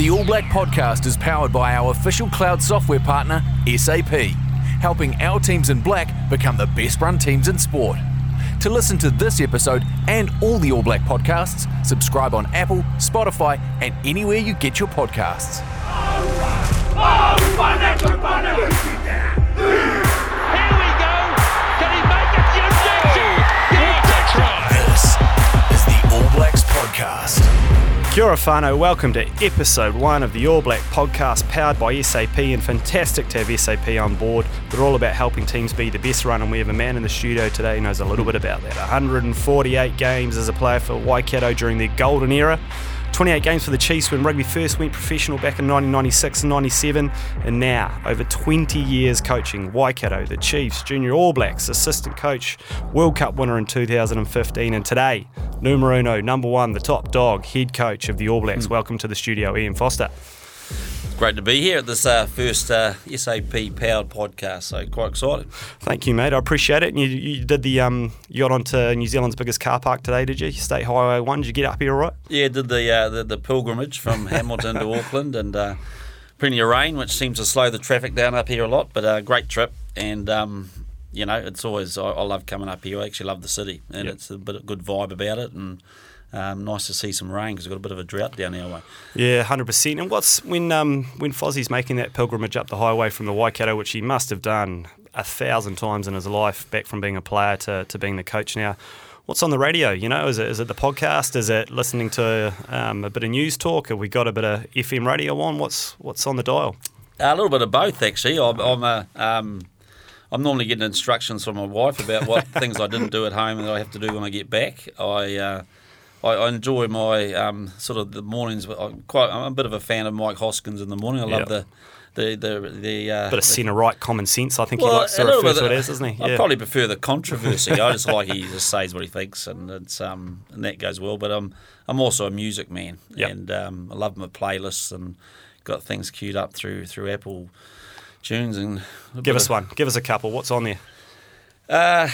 The All Black podcast is powered by our official cloud software partner, SAP, helping our teams in black become the best run teams in sport. To listen to this episode and all the All Black podcasts, subscribe on Apple, Spotify, and anywhere you get your podcasts. Here we go. Can he make it? Yes, that's right. This is the All Blacks podcast. Kia ora whānau, welcome to episode one of the All Black podcast powered by SAP and fantastic to have SAP on board. They're all about helping teams be the best run and we have a man in the studio today who knows a little bit about that. 148 games as a player for Waikato during their golden era. 28 games for the Chiefs when rugby first went professional back in 1996 and 97, and now over 20 years coaching Waikato, the Chiefs, Junior All Blacks, assistant coach, World Cup winner in 2015, and today, numero uno, number one, the top dog, head coach of the All Blacks. Hmm. Welcome to the studio, Ian Foster. Great to be here at this uh, first uh, SAP powered podcast. So quite excited. Thank you, mate. I appreciate it. And you, you did the um, you got onto New Zealand's biggest car park today, did you? State Highway One. Did you get up here all right? Yeah, did the uh, the, the pilgrimage from Hamilton to Auckland and uh, plenty of rain, which seems to slow the traffic down up here a lot. But uh, great trip, and um, you know it's always I, I love coming up here. I actually love the city, and Yep. it's a bit of good vibe about it, and um, nice to see some rain because we've got a bit of a drought down our way. Yeah, hundred percent. And what's when um, when Fozzie's making that pilgrimage up the highway from the Waikato, which he must have done a thousand times in his life, back from being a player to, to being the coach now. What's on the radio? You know, is it is it the podcast? Is it listening to um, a bit of news talk? Have we got a bit of FM radio on? What's what's on the dial? A little bit of both, actually. I'm, I'm a, um, I'm normally getting instructions from my wife about what things I didn't do at home and that I have to do when I get back. I, uh, I, I enjoy my um, sort of the mornings. I'm quite, I'm a bit of a fan of Mike Hosking in the morning. I love Yeah. the, the, the, the uh, bit of centre right common sense. I think he likes to refer to it as, doesn't he? I probably prefer the controversy. I just like he just says what he thinks, and it's um and that goes well. But I'm I'm also a music man, Yep. and um, I love my playlists and got things queued up through through Apple Tunes and Give us of- one. Give us a couple. What's on there? Uh,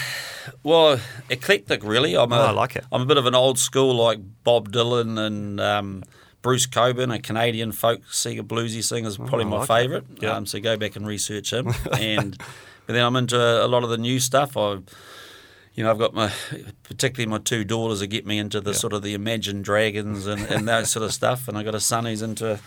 well, eclectic really. I'm a, Oh, I like it. I'm a bit of an old school like Bob Dylan and um, Bruce Cockburn, a Canadian folk singer, bluesy singer, is probably I my like favourite. Yeah. Um, so go back and research him. and but then I'm into a lot of the new stuff. I, you know, I've got my, particularly my two daughters that get me into the sort of the Imagine Dragons and, and that sort of stuff. And I got a son who's into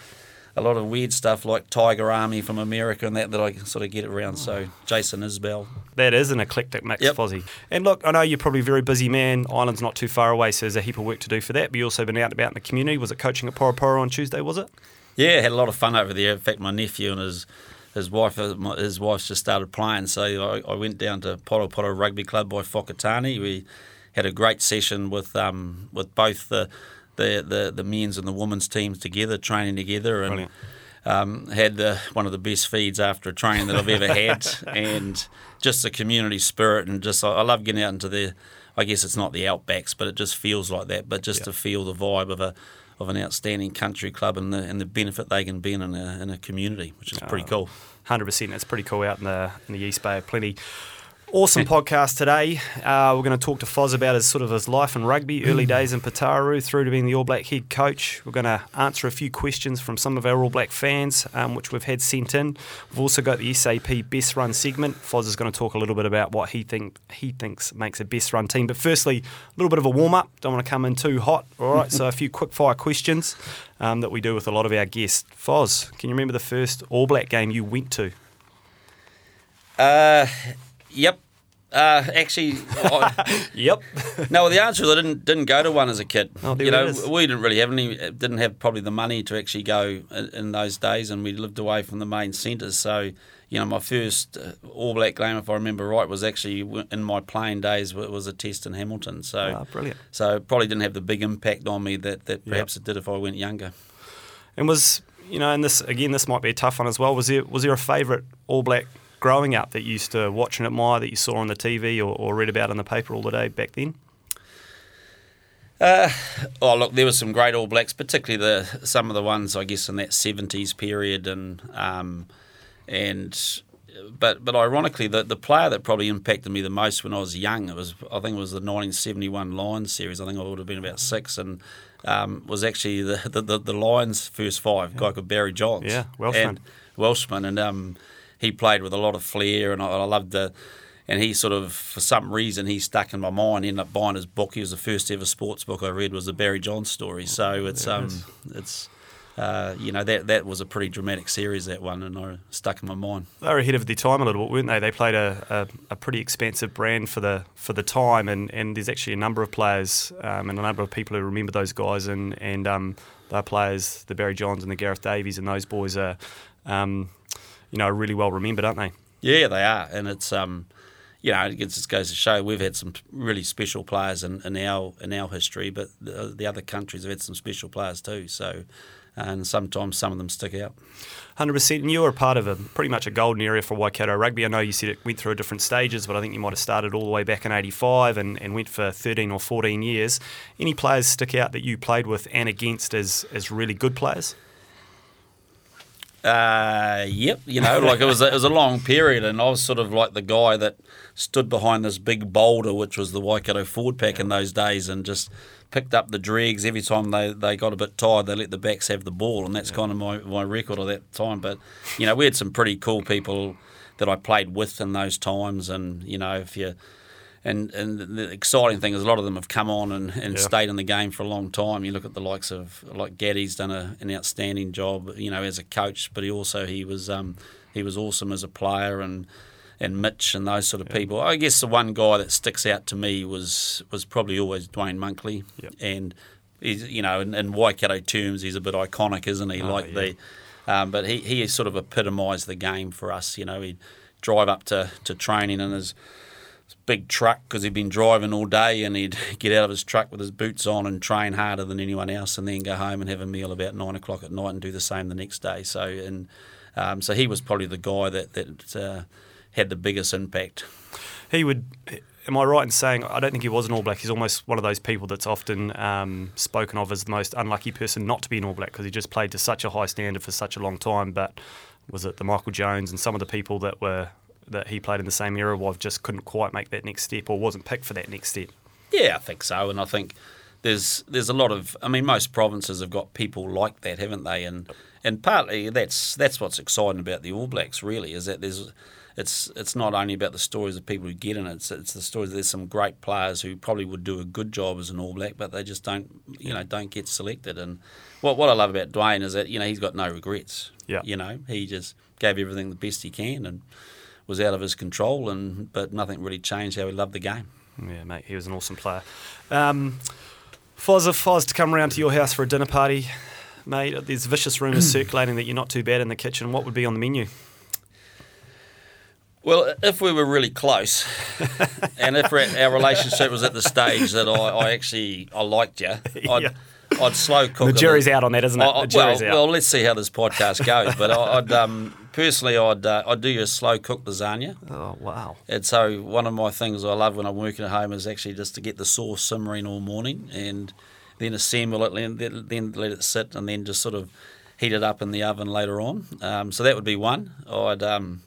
a lot of weird stuff like Tiger Army from America and that that I sort of get around. So Jason Isbell. That is an eclectic mix, Yep. Fozzie. And look, I know you're probably a very busy man. Ireland's not too far away, so there's a heap of work to do for that. But you've also been out and about in the community. Was it coaching at Poroporo on Tuesday? Was it? Yeah, had a lot of fun over there. In fact, my nephew and his his wife uh, his wife's just started playing, so I, I went down to Poto Rugby Club by Whakatane. We had a great session with um with both the the the, the men's and the women's teams together, training together, and. Um, had the, one of the best feeds after a training that I've ever had, and just the community spirit, and just I, I love getting out into the. I guess it's not the outbacks, but it just feels like that. But just to feel the vibe of a of an outstanding country club and the and the benefit they can be in a, in a community, which is pretty cool. Hundred percent. It's pretty cool out in the in the East Bay. Plenty. Awesome podcast today. Uh, we're going to talk to Foz about his sort of his life in rugby, early days in Putaruru, through to being the All Black head coach. We're going to answer a few questions from some of our All Black fans, um, which we've had sent in. We've also got the SAP best run segment. Foz is going to talk a little bit about what he think he thinks makes a best run team. But firstly, a little bit of a warm up. Don't want to come in too hot. All right, so a few quick fire questions um, that we do with a lot of our guests. Foz, can you remember the first All Black game you went to? Uh, yep. Uh, actually, I, Yep. no. The answer is I didn't didn't go to one as a kid. Oh, you know, we didn't really have any. Didn't have probably the money to actually go in, in those days, and we lived away from the main centres. So, you know, my first uh, All Black game, if I remember right, was actually in my playing days. It Was a test in Hamilton. So, Ah, brilliant. So it probably didn't have the big impact on me that, that perhaps it did if I went younger. And was you know, and this again, this might be a tough one as well. Was there was there a favourite All Black growing up that you used to watch and admire that you saw on the TV or, or read about in the paper all the day back then? Uh, oh, look, there were some great All Blacks, particularly the some of the ones I guess in that seventies period, and um, and but but ironically, the the player that probably impacted me the most when I was young, it was I think it was the 1971 Lions series. I think I would have been about six, and um, was actually the, the, the, the Lions' first five, a guy called Barry Johns. Yeah, Welshman. And Welshman, and um, he played with a lot of flair, and I, I loved the. And he sort of, for some reason, he stuck in my mind. Ended up buying his book. He was the first ever sports book I read was the Barry Johns story. So it's um, it's uh, you know that that was a pretty dramatic series that one, and I stuck in my mind. They were ahead of their time a little bit, weren't they? They played a, a, a pretty expensive brand for the for the time, and, and there's actually a number of players um, and a number of people who remember those guys, and and um, they're players, the Barry Johns and the Gareth Davies, and those boys are, um, you know, really well remembered, aren't they? Yeah, they are, and it's um, you know, it just goes to show we've had some really special players in, in our in our history, but the, the other countries have had some special players too. So, and sometimes some of them stick out. Hundred percent. And you were a part of a pretty much a golden era for Waikato rugby. I know you said it went through different stages, but I think you might have started all the way back in '85 and, and went for 13 or 14 years. Any players stick out that you played with and against as as really good players? Uh, yep, you know, like it was a, it was a long period, and I was sort of like the guy that stood behind this big boulder, which was the Waikato forward pack in those days, and just picked up the dregs every time they, they got a bit tired. They let the backs have the ball, and that's kind of my, my record of that time. But you know, we had some pretty cool people that I played with in those times, and you know, if you and and the exciting thing is a lot of them have come on and, and Yeah. stayed in the game for a long time. You look at the likes of like Gatty's done a, an outstanding job, you know, as a coach, but he also he was um, he was awesome as a player and and Mitch and those sort of people. I guess the one guy that sticks out to me was was probably always Duane Monkley, Yep. and he's you know in, in Waikato terms he's a bit iconic, isn't he? Oh, like yeah. the um, but he, he sort of epitomised the game for us. You know, he'd drive up to, to training and his big truck because he'd been driving all day and he'd get out of his truck with his boots on and train harder than anyone else and then go home and have a meal about nine o'clock at night and do the same the next day. So and um, so he was probably the guy that, that uh, had the biggest impact. He would. Am I right in saying I don't think he was an All Black? He's almost one of those people that's often um, spoken of as the most unlucky person not to be an All Black because he just played to such a high standard for such a long time. But was it the Michael Jones and some of the people that were that he played in the same era with just couldn't quite make that next step or wasn't picked for that next step? Yeah, I think so, and I think there's there's a lot of. I mean, most provinces have got people like that, haven't they? And and partly that's that's what's exciting about the All Blacks. Really, is that there's it's it's not only about the stories of people who get in it. It's, it's the stories. There's some great players who probably would do a good job as an All Black, but they just don't you know don't get selected. And what what I love about Duane is that you know he's got no regrets. Yeah. You know he just gave everything the best he can and was out of his control and but nothing really changed how he loved the game. Yeah, mate, he was an awesome player. Um, Foz, if Foz to come around to your house for a dinner party, mate, there's vicious rumours circulating that you're not too bad in the kitchen. What would be on the menu? Well, if we were really close, and if our our relationship was at the stage that I, I actually I liked you, I'd, Yeah. I'd slow cook. The jury's out on that, isn't it? I- I- The jury's well, well, let's see how this podcast goes. But I- I'd um, personally, I'd uh, I'd do a slow cooked lasagna. oh, wow. And so one of my things I love when I'm working at home is actually just to get the sauce simmering all morning and then assemble it, and then, then let it sit, and then just sort of heat it up in the oven later on. Um, so that would be one. I'd um,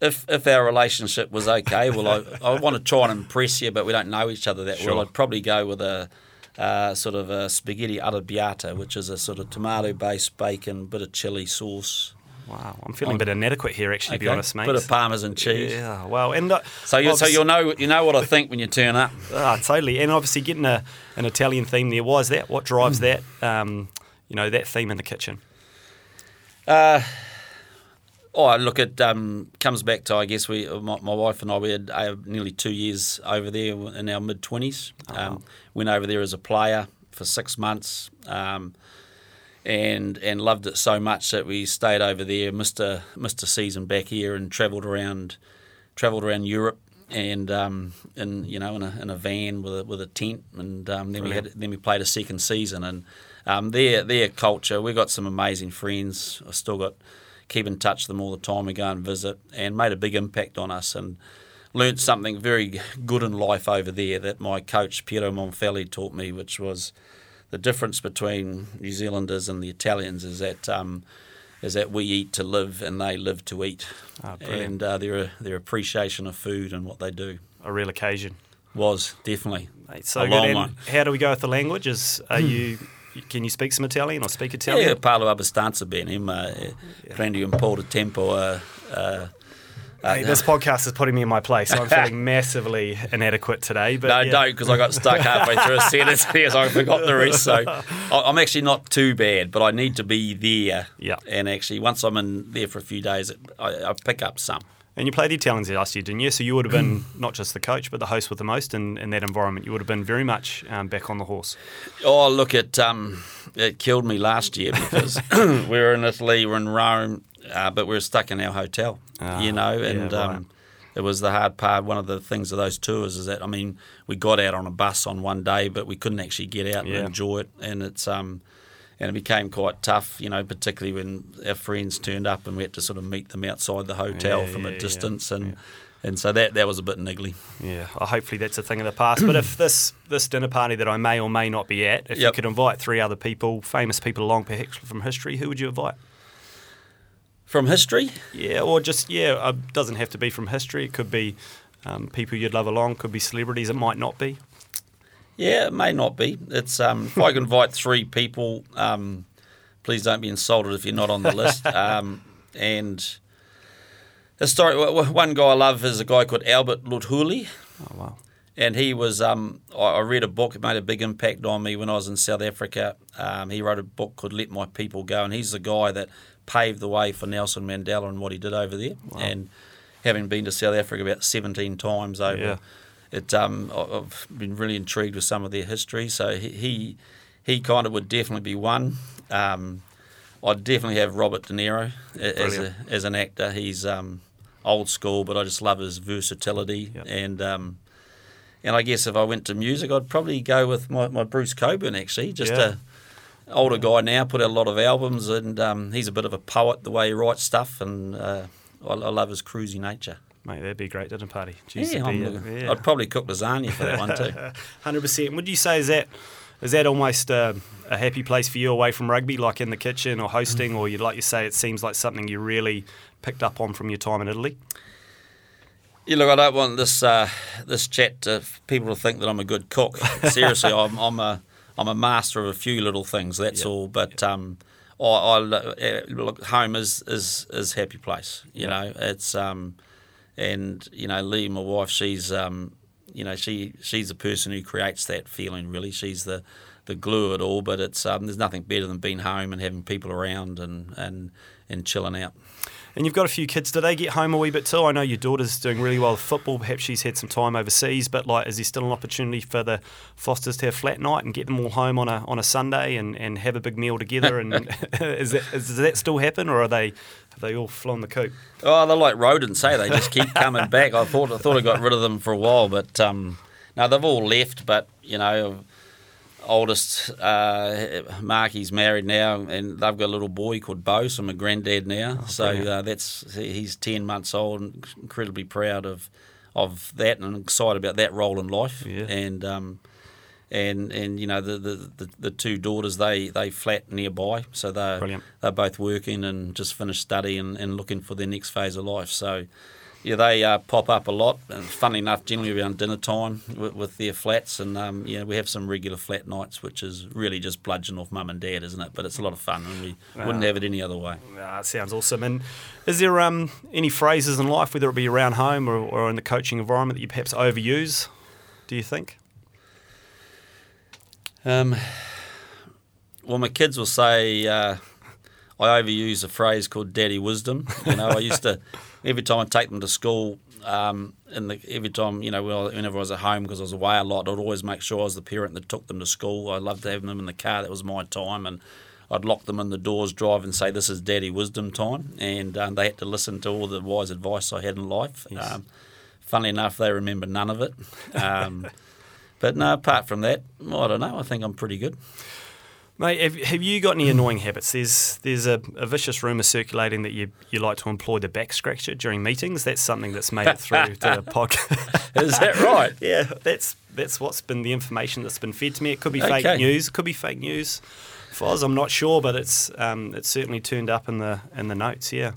if if our relationship was okay, well, I, I want to try and impress you, but we don't know each other that Sure. well. I'd probably go with a uh, sort of a spaghetti arrabbiata, which is a sort of tomato-based bacon, bit of chili sauce, Wow. I'm feeling a bit inadequate here, actually, to be honest, mate. bit of parmesan cheese. Yeah, wow. And uh, So you so you'll know you know what I think when you turn up. Ah, totally. And obviously, getting a, an Italian theme there. Why is that? What drives that? Um, you know, that theme in the kitchen. Uh, oh, look, it um, comes back to I guess we, my, my wife and I, we had uh, nearly two years over there in our mid twenties. Um, went over there as a player for six months, um, and and loved it so much that we stayed over there, Mister a season back here, and travelled around, travelled around Europe. And um, in you know in a, in a van with a with a tent, and um, then we had then we played a second season, and um, their their culture. We got some amazing friends. I still got keep in touch with them all the time. We go and visit, and made a big impact on us, and learnt something very good in life over there that my coach Piero Monfelli taught me, which was the difference between New Zealanders and the Italians is that um, is that we eat to live and they live to eat, brilliant. and uh, their their appreciation of food and what they do A real occasion. was definitely Mate, so a good. long one. how do we go with the language? Is are you can you speak some Italian or speak Italian? Yeah, parlo abbastanza bene, ma eh, prendi un po' di tempo. Uh, uh, Hey, this podcast is putting me in my place, so I'm feeling massively inadequate today. But no, yeah. don't, because I got stuck halfway through a sentence here, so I forgot the rest. So I'm actually not too bad, but I need to be there. Yeah. And actually, once I'm in there for a few days, I, I pick up some. And you played the Italians last year, didn't you? So you would have been not just the coach, but the host with the most in, in that environment. You would have been very much um, back on the horse. Oh, look, it um, it killed me last year because we were in Italy, we we're in Rome, uh, but we were stuck in our hotel, Ah, you know, yeah, and right. um, it was the hard part. One of the things of those tours is that I mean, we got out on a bus on one day, but we couldn't actually get out Yeah. and enjoy it, and it's um. And it became quite tough, you know, particularly when our friends turned up and we had to sort of meet them outside the hotel Yeah, from yeah, a yeah, distance, and and so that that was a bit niggly. Yeah, well, hopefully that's a thing of the past. But if this this dinner party that I may or may not be at, if you could invite three other people, famous people along, perhaps from history, who would you invite? From history, Yeah, or just yeah, uh, doesn't have to be from history. It could be um, people you'd love along. Could be celebrities. It might not be. Yeah, it may not be. It's um, if I can invite three people, um, please don't be insulted if you're not on the list. Um, and historic, one guy I love is a guy called Albert Luthuli, Oh wow. and he was. Um, I, I read a book. It made a big impact on me when I was in South Africa. Um, he wrote a book called "Let My People Go," and he's the guy that paved the way for Nelson Mandela and what he did over there. And having been to South Africa about 17 times over Yeah. it um, I've been really intrigued with some of their history. So he he, kind of would definitely be one. Um, I'd definitely have Robert De Niro as a, as an actor. He's um, old school, but I just love his versatility Yep. and. Um, and I guess if I went to music, I'd probably go with my, my Bruce Cockburn actually, just Yeah. a older guy now, put out a lot of albums, and um, he's a bit of a poet the way he writes stuff, and uh, I, I love his cruisy nature. Mate, that'd be a great dinner party. Jeez, Yeah, I'm be, looking- yeah. I'd probably cook lasagna for that one too. Hundred percent. Would you say is that is that almost uh, a happy place for you away from rugby, like in the kitchen or hosting, or you like you say, it seems like something you really picked up on from your time in Italy? Yeah, look, I don't want this uh, this chat to people to think that I'm a good cook. Seriously, I'm, I'm a I'm a master of a few little things. That's Yeah. all. But um, I, I eh, look, home is is is happy place. You know, it's um, and you know, Lee, my wife, she's um, you know, she she's the person who creates that feeling. Really, she's the the glue of it all. But it's um, there's nothing better than being home and having people around and and and chilling out. And you've got a few kids. Do they get home a wee bit too? I know your daughter's doing really well with football. Perhaps she's had some time overseas, but like, is there still an opportunity for the Fosters to have flat night and get them all home on a on a Sunday and, and have a big meal together? And is that is, does that still happen, or are they have they all flown the coop? Oh, they're like rodents, say They just keep coming back. I thought I thought I got rid of them for a while, but um, no, they've all left. But you know, oldest uh, Marky's married now, and they've got a little boy called Bo. So I'm a granddad now. so uh, that's he's ten months old, and incredibly proud of of that, and excited about that role in life. Yeah. And um, and and you know the, the, the, the two daughters they they flat nearby, so they're Brilliant. they're both working and just finished study and, and looking for their next phase of life. So yeah, they uh, pop up a lot, and funnily enough, generally around dinner time with, with their flats, and um, yeah, we have some regular flat nights, which is really just bludgeon off mum and dad, isn't it? But it's a lot of fun, and we wouldn't have it any other way. Ah, sounds awesome. And is there um, any phrases in life, whether it be around home or, or in the coaching environment, that you perhaps overuse? Do you think? Um, well, my kids will say uh, I overuse a phrase called "daddy wisdom." You know, I used to every time I take them to school. Um, and the, every time, you know, whenever I was at home because I was away a lot, I'd always make sure I was the parent that took them to school. I loved having them in the car. That was my time, and I'd lock them in the doors, drive, and say, "This is Daddy wisdom time." And um, they had to listen to all the wise advice I had in life. Yes. Um, funnily enough, they remember none of it. Um, but no, apart from that, I don't know. I think I'm pretty good. Mate, have, have you got any annoying habits? There's there's a, a vicious rumour circulating that you you like to employ the back scratcher during meetings. That's something that's made it through to the podcast. Is that right? yeah, that's that's what's been the information that's been fed to me. It could be fake news. It could be fake news. Foz, I'm not sure, but it's um, it's certainly turned up in the in the notes. Yeah.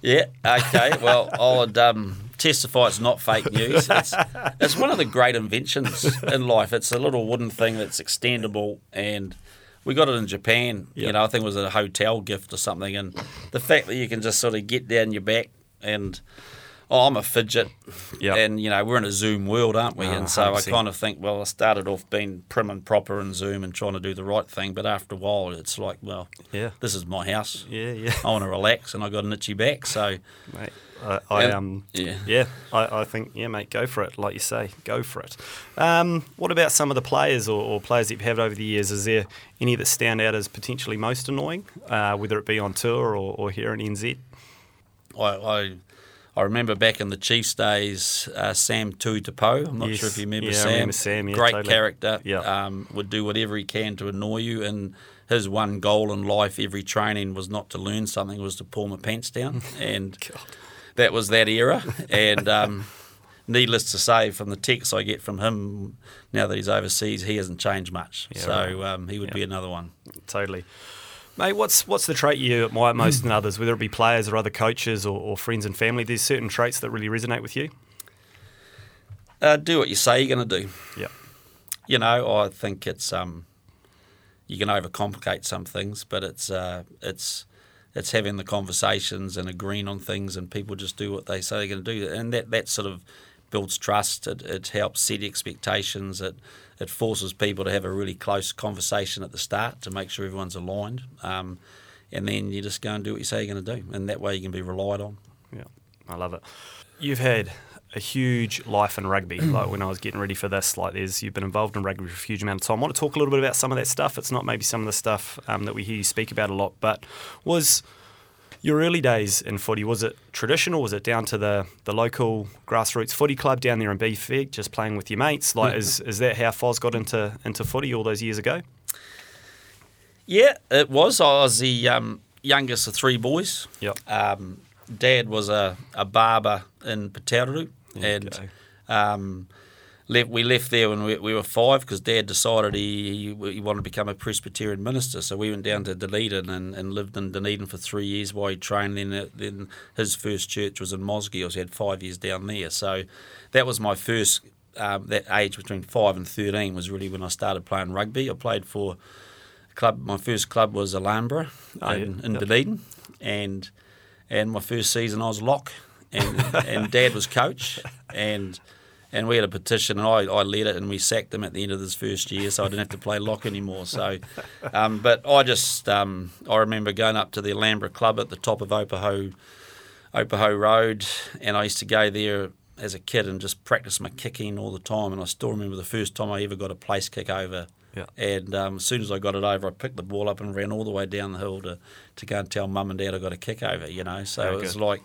Yeah. Okay. Well, I'd um, testify it's not fake news. It's, it's one of the great inventions in life. It's a little wooden thing that's extendable, and we got it in Japan. Yeah. You know, I think it was a hotel gift or something. And the fact that you can just sort of get down your back and oh, I'm a fidget. Yeah. And you know, we're in a Zoom world, aren't we? Oh, and so I 100%. kind of think, well, I started off being prim and proper in Zoom and trying to do the right thing, but after a while, it's like, well, Yeah. this is my house. Yeah, yeah. I want to relax, and I got an itchy back, so Mate, I, I And- um yeah. yeah I, I think yeah mate go for it like you say go for it. Um, what about some of the players or, or players that you've had over the years? Is there any that stand out as potentially most annoying, uh, whether it be on tour or, or here in NZ? I, I I remember back in the Chiefs days, uh, Sam Tuitupou. I'm not Yes. sure if you remember Yeah, I Sam. remember Sam, yeah, Great totally. character. Yeah. Um, would do whatever he can to annoy you. And his one goal in life, every training, was not to learn something, was to pull my pants down. And that was that era. And um, needless to say, from the texts I get from him now that he's overseas, he hasn't changed much. Yeah, so right. um, he would be another one. Totally. Mate, what's what's the trait you admire most in others, whether it be players or other coaches or, or friends and family? There's certain traits that really resonate with you. Uh, do what you say you're going to do. Yeah. you know, I think it's um, you can overcomplicate some things, but it's uh, it's it's having the conversations and agreeing on things, and people just do what they say they're going to do, and that that sort of builds trust. It, it helps set expectations. It it forces people to have a really close conversation at the start to make sure everyone's aligned, um, and then you just go and do what you say you're going to do, and that way you can be relied on. Yeah, I love it. You've had a huge life in rugby. like when I was getting ready for this, like there's you've been involved in rugby for a huge amount of time. I want to talk a little bit about some of that stuff. It's not maybe some of the stuff um, that we hear you speak about a lot, but was your early days in footy was it traditional? Was it down to the the local grassroots footy club down there in Beefig, just playing with your mates? Like, is is that how Foz got into into footy all those years ago? Yeah, it was. I was the um, youngest of three boys. Yep. Um, Dad was a, a barber in Putaruru, and um, left, we left there when we, we were five because Dad decided he, he wanted to become a Presbyterian minister. So we went down to Dunedin and, and lived in Dunedin for three years while he trained. Then, uh, then his first church was in Mosgiel. So he had five years down there. So that was my first. Um, that age between five and thirteen was really when I started playing rugby. I played for club. My first club was Alhambra Oh, yeah. in, in Yep. Dunedin, and and my first season I was lock, and and Dad was coach, and and we had a petition, and I, I led it, and we sacked him at the end of his first year, so I didn't have to play lock anymore. So, um, but I just um, I remember going up to the Alhambra club at the top of Opoho, Opoho Road, and I used to go there as a kid and just practice my kicking all the time. And I still remember the first time I ever got a place kick over. Yeah. And um, as soon as I got it over, I picked the ball up and ran all the way down the hill to, to go and tell mum and dad I got a kick over. You know, so Very it was good. like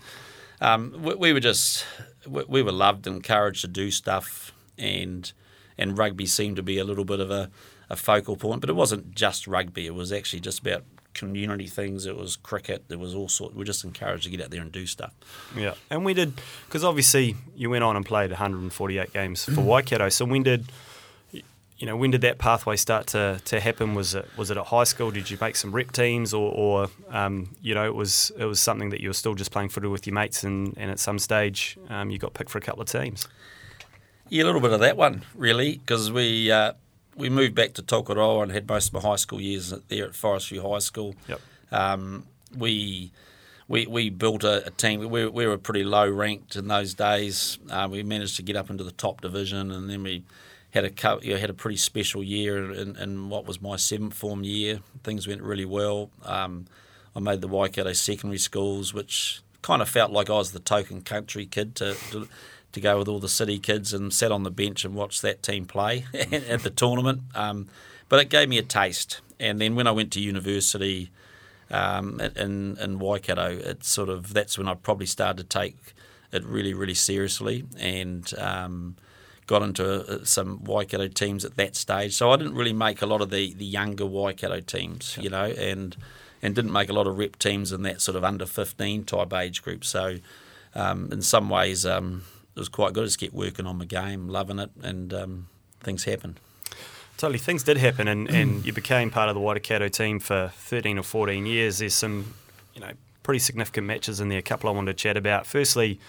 um, we, we were just we, we were loved and encouraged to do stuff, and and rugby seemed to be a little bit of a, a focal point. But it wasn't just rugby; it was actually just about community things. It was cricket. There was all sorts. We are just encouraged to get out there and do stuff. Yeah, and we did because obviously you went on and played 148 games for Waikato. So when did you know when did that pathway start to, to happen? Was it was it at high school? Did you make some rep teams, or, or um, you know it was it was something that you were still just playing footy with your mates, and, and at some stage um, you got picked for a couple of teams. Yeah, a little bit of that one, really, because we uh, we moved back to Tokoroa and had most of my high school years there at Forest View High School. Yep. Um, we we we built a, a team. We, we were pretty low ranked in those days. Uh, we managed to get up into the top division, and then we had a you know, had a pretty special year in, in what was my seventh form year. Things went really well. Um, I made the Waikato secondary schools, which kind of felt like I was the token country kid to, to to go with all the city kids and sat on the bench and watched that team play at the tournament. Um, but it gave me a taste. And then when I went to university um, in in Waikato, it's sort of that's when I probably started to take it really really seriously and. Um, got into uh, some Waikato teams at that stage, so I didn't really make a lot of the, the younger Waikato teams, you know, and and didn't make a lot of rep teams in that sort of under fifteen type age group. So um, in some ways, um, it was quite good. I just kept working on my game, loving it, and um, things happened. Totally, things did happen, and, and you became part of the Waikato team for 13 or 14 years. There's some, you know, pretty significant matches in there. A couple I wanted to chat about. Firstly,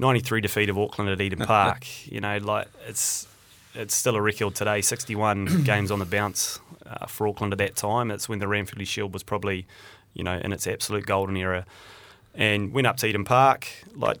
93 defeat of Auckland at Eden Park. you know, like it's it's still a record today. 61 games on the bounce uh, for Auckland at that time. It's when the Ranfurly Shield was probably, you know, in its absolute golden era. And went up to Eden Park, like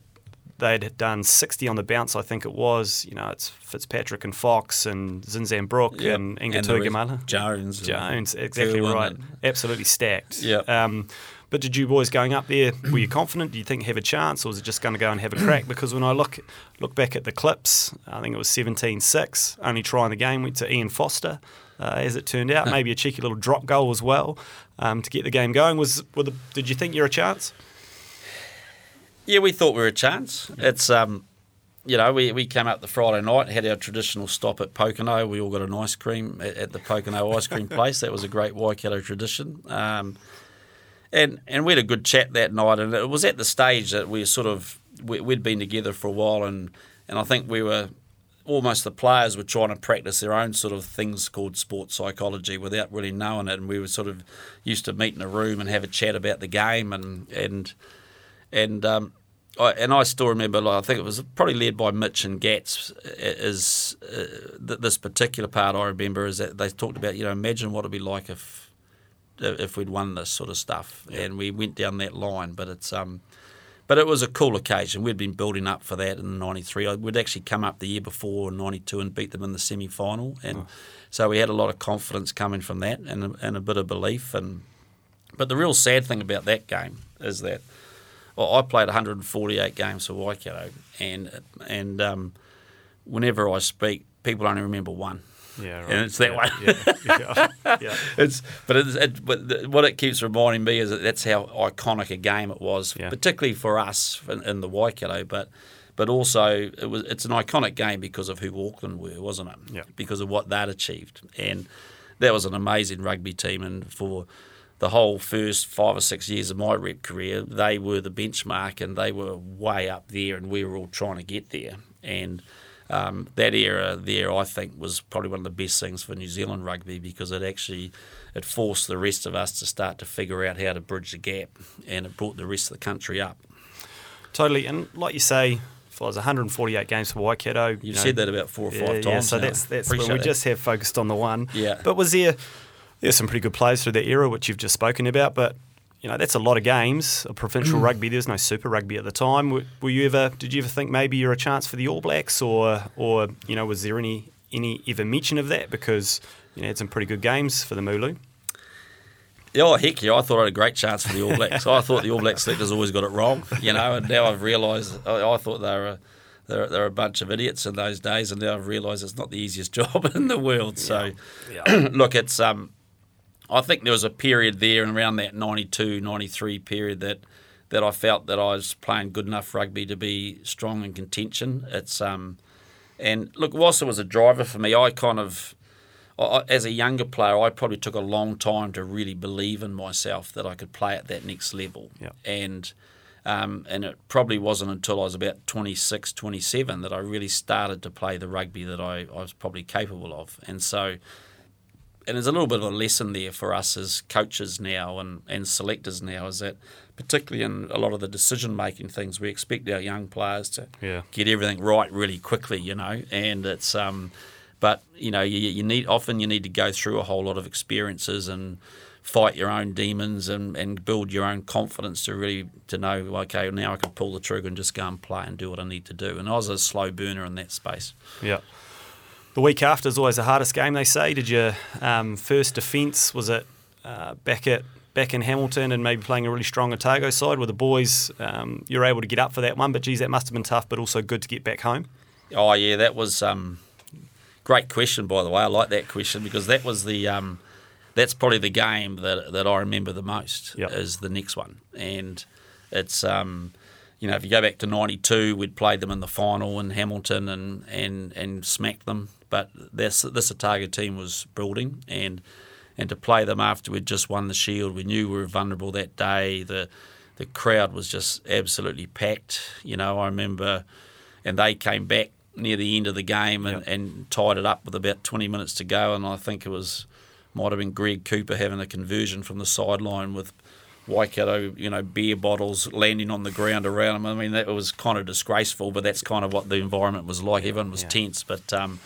they'd done 60 on the bounce, I think it was. You know, it's Fitzpatrick and Fox and Zinzan Brooke Yep. and And the Inga rest- Jones Jones, exactly right. Absolutely stacked. Yep. Um, but did you boys going up there, were you confident? Do you think have a chance, or was it just going to go and have a crack? Because when I look look back at the clips, I think it was 17-6, only trying the game, went to Ian Foster, uh, as it turned out. Maybe a cheeky little drop goal as well um, to get the game going. Was were the, Did you think you're a chance? Yeah, we thought we were a chance. It's um, you know, we, we came up the Friday night, had our traditional stop at Pokeno. We all got an ice cream at, at the Pokeno ice cream place. That was a great Waikato tradition. Um, and and we had a good chat that night, and it was at the stage that we sort of we, we'd been together for a while, and and I think we were almost the players were trying to practice their own sort of things called sports psychology without really knowing it, and we were sort of used to meet in a room and have a chat about the game, and and and um, I, and I still remember. Like, I think it was probably led by Mitch and Gats. Is uh, th- this particular part I remember is that they talked about you know imagine what it'd be like if if we'd won this sort of stuff, and we went down that line. But it's um, but it was a cool occasion. We'd been building up for that in '93. We'd actually come up the year before in '92 and beat them in the semi final, and so we had a lot of confidence coming from that and a, and a bit of belief. And but the real sad thing about that game is that well, I played 148 games for Waikato, and and um, whenever I speak, people only remember one. Yeah, And it's that yeah, way. Yeah, yeah. It's but it's, it, but the, what it keeps reminding me is that that's how iconic a game it was, particularly for us in, in the Waikato, but but also it was it's an iconic game because of who Auckland were, wasn't it? Yeah. Because of what they'd achieved, and that was an amazing rugby team, and for the whole first five or six years of my rep career, they were the benchmark, and they were way up there, and we were all trying to get there, and. Um, that era there, I think, was probably one of the best things for New Zealand rugby because it actually it forced the rest of us to start to figure out how to bridge the gap, and it brought the rest of the country up. Totally. And like you say, for those 148 games for Waikato, you You've know, said that about four or five yeah, times. Yeah, so now. that's that's Appreciate we that. just have focused on the one. Yeah. But was there there's some pretty good players through that era, which you've just spoken about, but you know that's a lot of games of provincial Mm. rugby. There's no Super Rugby at the time. Were, were you ever? Did you ever think maybe you're a chance for the All Blacks, or or you know was there any any ever mention of that because you know had some pretty good games for the Mooloo? Oh heck yeah! I thought I had a great chance for the All Blacks. I thought the All Black selectors always got it wrong, you know. And now I've realised I, I thought they were a, they're, they're a bunch of idiots in those days, and now I've realised it's not the easiest job in the world. So, look, it's um, I think there was a period there and around that 92, 93 period that that I felt that I was playing good enough rugby to be strong in contention. It's um, and look, whilst it was a driver for me, I kind of I- as a younger player, I probably took a long time to really believe in myself that I could play at that next level. Yep. And um, and it probably wasn't until I was about 26, 27 that I really started to play the rugby that I, I was probably capable of. And so, and there's a little bit of a lesson there for us as coaches now and, and selectors now is that particularly in a lot of the decision making things, we expect our young players to Yeah. get everything right really quickly, you know, and it's um, but you know you, you need often you need to go through a whole lot of experiences and fight your own demons and, and build your own confidence to really to know okay now I can pull the trigger and just go and play and do what I need to do and I was a slow burner in that space. Yeah. The week after is always the hardest game, they say. Did your um, first defence was it uh, back at back in Hamilton and maybe playing a really strong Otago side with the boys? Um, you're able to get up for that one, but geez, that must have been tough, but also good to get back home. Oh yeah, that was um, great question by the way. I like that question because that was the um, that's probably the game that that I remember the most Yep. is the next one, and it's um, you know if you go back to '92, we'd played them in the final in Hamilton and and and smacked them, but this this Otago team was building and. And to play them after we'd just won the Shield, we knew we were vulnerable that day. The the crowd was just absolutely packed. You know, I remember, and they came back near the end of the game and, Yep. and tied it up with about 20 minutes to go. And I think it was might have been Greg Cooper having a conversion from the sideline with Waikato, you know, beer bottles landing on the ground around him. I mean, that was kind of disgraceful, but that's kind of what the environment was like. Everyone was yeah. tense, but um,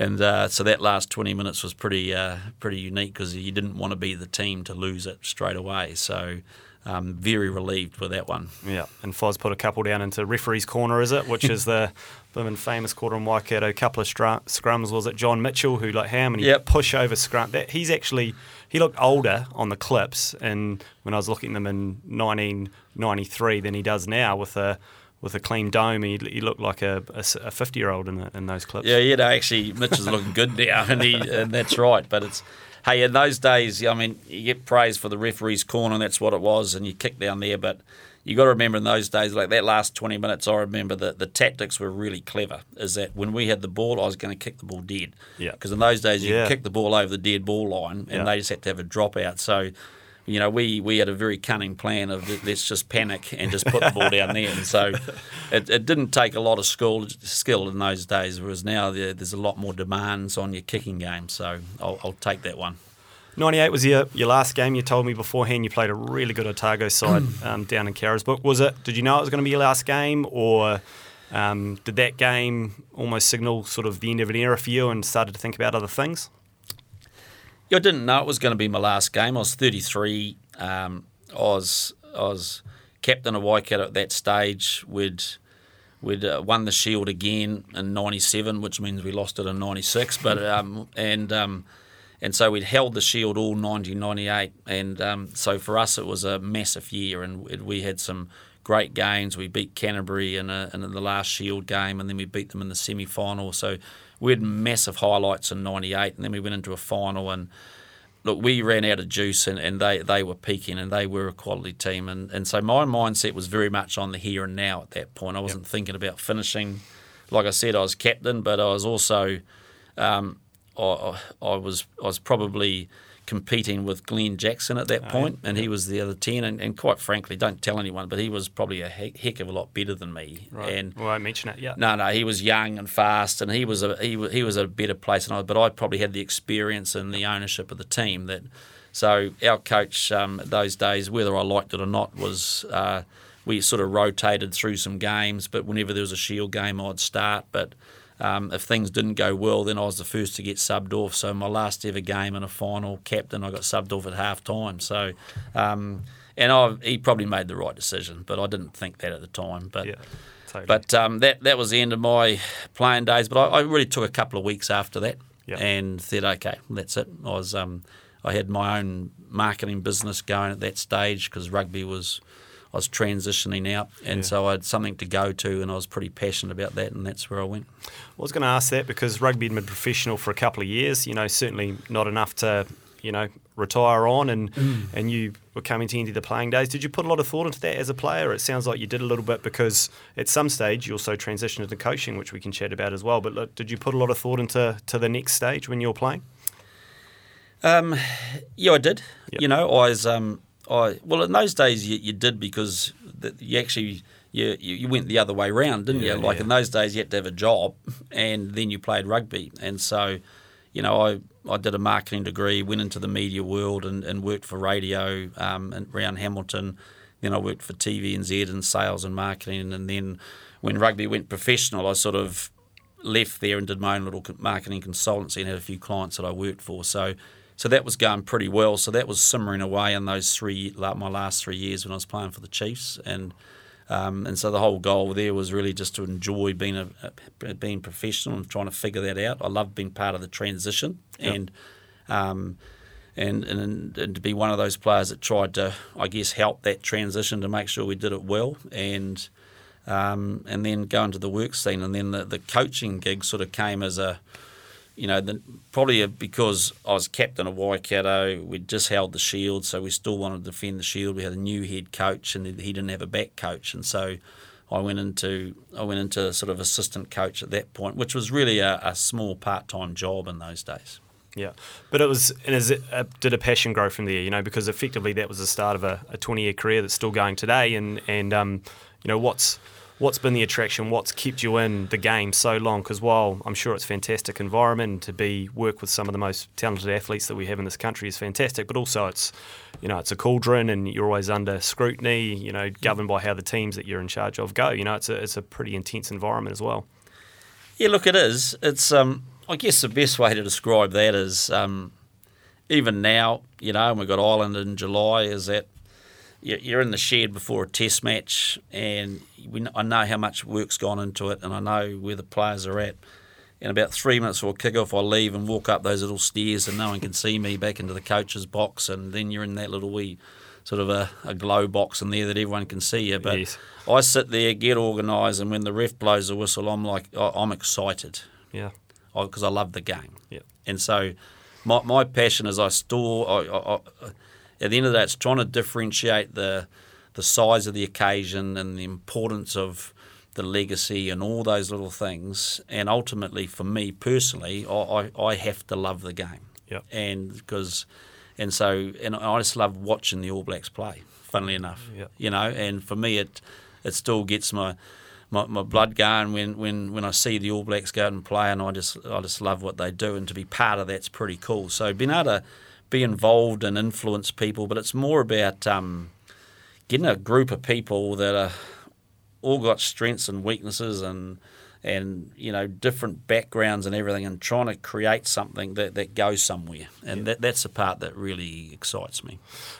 and uh, so that last 20 minutes was pretty uh, pretty unique because you didn't want to be the team to lose it straight away. So um, very relieved with that one. Yeah, and Foz put a couple down into referee's corner, is it? Which is the Bimmin famous quarter in Waikato. A couple of str- scrums was it John Mitchell who like how many Yep. push over scrum? That he's actually he looked older on the clips, and when I was looking at them in 1993 than he does now with a with a clean dome. He, he looked like a, a 50 year old in, the, in those clips. Yeah, yeah. No, actually, Mitch is looking good now, and he and that's right. But it's hey, in those days, I mean, you get praise for the referee's corner, and that's what it was, and you kick down there. But you got to remember in those days, like that last twenty minutes, I remember that the tactics were really clever. Is that when we had the ball, I was going to kick the ball dead. Yeah. Because in those days, you Yeah. kick the ball over the dead ball line, and Yeah. they just had to have a dropout. So. You know, we, we had a very cunning plan of let's just panic and just put the ball down there. And so it, it didn't take a lot of skill, skill in those days, whereas now there, there's a lot more demands on your kicking game. So I'll, I'll take that one. 98 was your, your last game. You told me beforehand you played a really good Otago side um, down in Carisbrook. Was it? Did you know it was going to be your last game, or um, did that game almost signal sort of the end of an era for you and started to think about other things? Yeah, I didn't know it was going to be my last game. I was 33. Um, I was I was captain of Waikato at that stage. We'd we'd uh, won the Shield again in '97, which means we lost it in '96. But um, and um, and so we'd held the Shield all 1998, and um, so for us it was a massive year, and we- we had some great games. We beat Canterbury in, a, in the last Shield game, and then we beat them in the semi final. So we had massive highlights in '98, and then we went into a final and look, we ran out of juice and, and they, they were peaking and they were a quality team. And, and so my mindset was very much on the here and now at that point. I wasn't thinking about finishing. Like I said, I was captain, but I was also, um, I, I was I was probably competing with Glen Jackson at that point, and he was the other 10. And, and quite frankly, don't tell anyone, but he was probably a heck, heck of a lot better than me. And well, I mention it. Yeah. no, no, he was young and fast, and he was a he was, he was at a better place than I. But I probably had the experience and the ownership of the team that. So our coach um, those days, whether I liked it or not, was uh, we sort of rotated through some games. But whenever there was a Shield game, I'd start. But um, if things didn't go well, then I was the first to get subbed off. So my last ever game in a final, captain, I got subbed off at half time. So. Um, and I, he probably made the right decision, but I didn't think that at the time. But Yeah. Totally. but um, that that was the end of my playing days. But I, I really took a couple of weeks after that Yeah. and said, okay, that's it. I was um, I had my own marketing business going at that stage because rugby was I was transitioning out, and Yeah. so I had something to go to, and I was pretty passionate about that, and that's where I went. I was going to ask that because rugby had been professional for a couple of years. You know, certainly not enough to you know retire on, and and you were coming to of the playing days. Did you put a lot of thought into that as a player? It sounds like you did a little bit because at some stage you also transitioned into coaching, which we can chat about as well. But look, did you put a lot of thought into to the next stage when you were playing? Um, yeah, I did. Yep. You know, I was. Um, I well, in those days you, you did because you actually you, you went the other way round, didn't Yeah, you? Like yeah. in those days, you had to have a job, and then you played rugby, and so. You know, I, I did a marketing degree, went into the media world and, and worked for radio um, around Hamilton. Then I worked for TVNZ and sales and marketing. And then when rugby went professional, I sort of left there and did my own little marketing consultancy and had a few clients that I worked for. So, so that was going pretty well. So that was simmering away in those three, like my last three years when I was playing for the Chiefs, and um, and so the whole goal there was really just to enjoy being a, a being professional and trying to figure that out. I loved being part of the transition and. Um, and, and and to be one of those players that tried to, I guess, help that transition to make sure we did it well, and um, and then go into the work scene, and then the, the coaching gig sort of came as a, you know, the, probably because I was captain of Waikato, we'd just held the shield, so we still wanted to defend the shield. We had a new head coach, and he didn't have a back coach, and so I went into I went into sort of assistant coach at that point, which was really a, a small part time job in those days. Yeah, but it was, and is it, uh, did a passion grow from there? You know, because effectively that was the start of a, a twenty-year career that's still going today, and and um, you know what's what's been the attraction? What's kept you in the game so long? Because while I'm sure it's a fantastic environment to be work with some of the most talented athletes that we have in this country is fantastic, but also it's you know it's a cauldron and you're always under scrutiny. You know, governed by how the teams that you're in charge of go. You know, it's a it's a pretty intense environment as well. Yeah, look, it is. It's um, I guess the best way to describe that is um, even now, you know, and we've got Ireland in July, is that you're in the shed before a test match, and we, I know how much work's gone into it, and I know where the players are at. In about three minutes before kick-off, I leave and walk up those little stairs, and no one can see me back into the coach's box, and then you're in that little wee sort of a, a glow box in there that everyone can see you. But Yes. I sit there, get organised, and when the ref blows the whistle, I'm like, I- I'm excited Yeah. Oh, because I love the game. Yeah. And so my, my passion is I store, I, I, I, at the end of the day, it's trying to differentiate the, the size of the occasion and the importance of the legacy and all those little things. And ultimately, for me personally, I, I, I have to love the game. Yep. And because, and so, and I just love watching the All Blacks play, funnily enough. Yep. You know, and for me, it, it still gets my, my, my blood going when, when, when I see the All Blacks go out and play, and I just I just love what they do, and to be part of that's pretty cool. So being able to be involved and influence people, but it's more about um, getting a group of people that are all got strengths and weaknesses and and you know different backgrounds and everything, and trying to create something that, that goes somewhere, and that, that's the part that really excites me.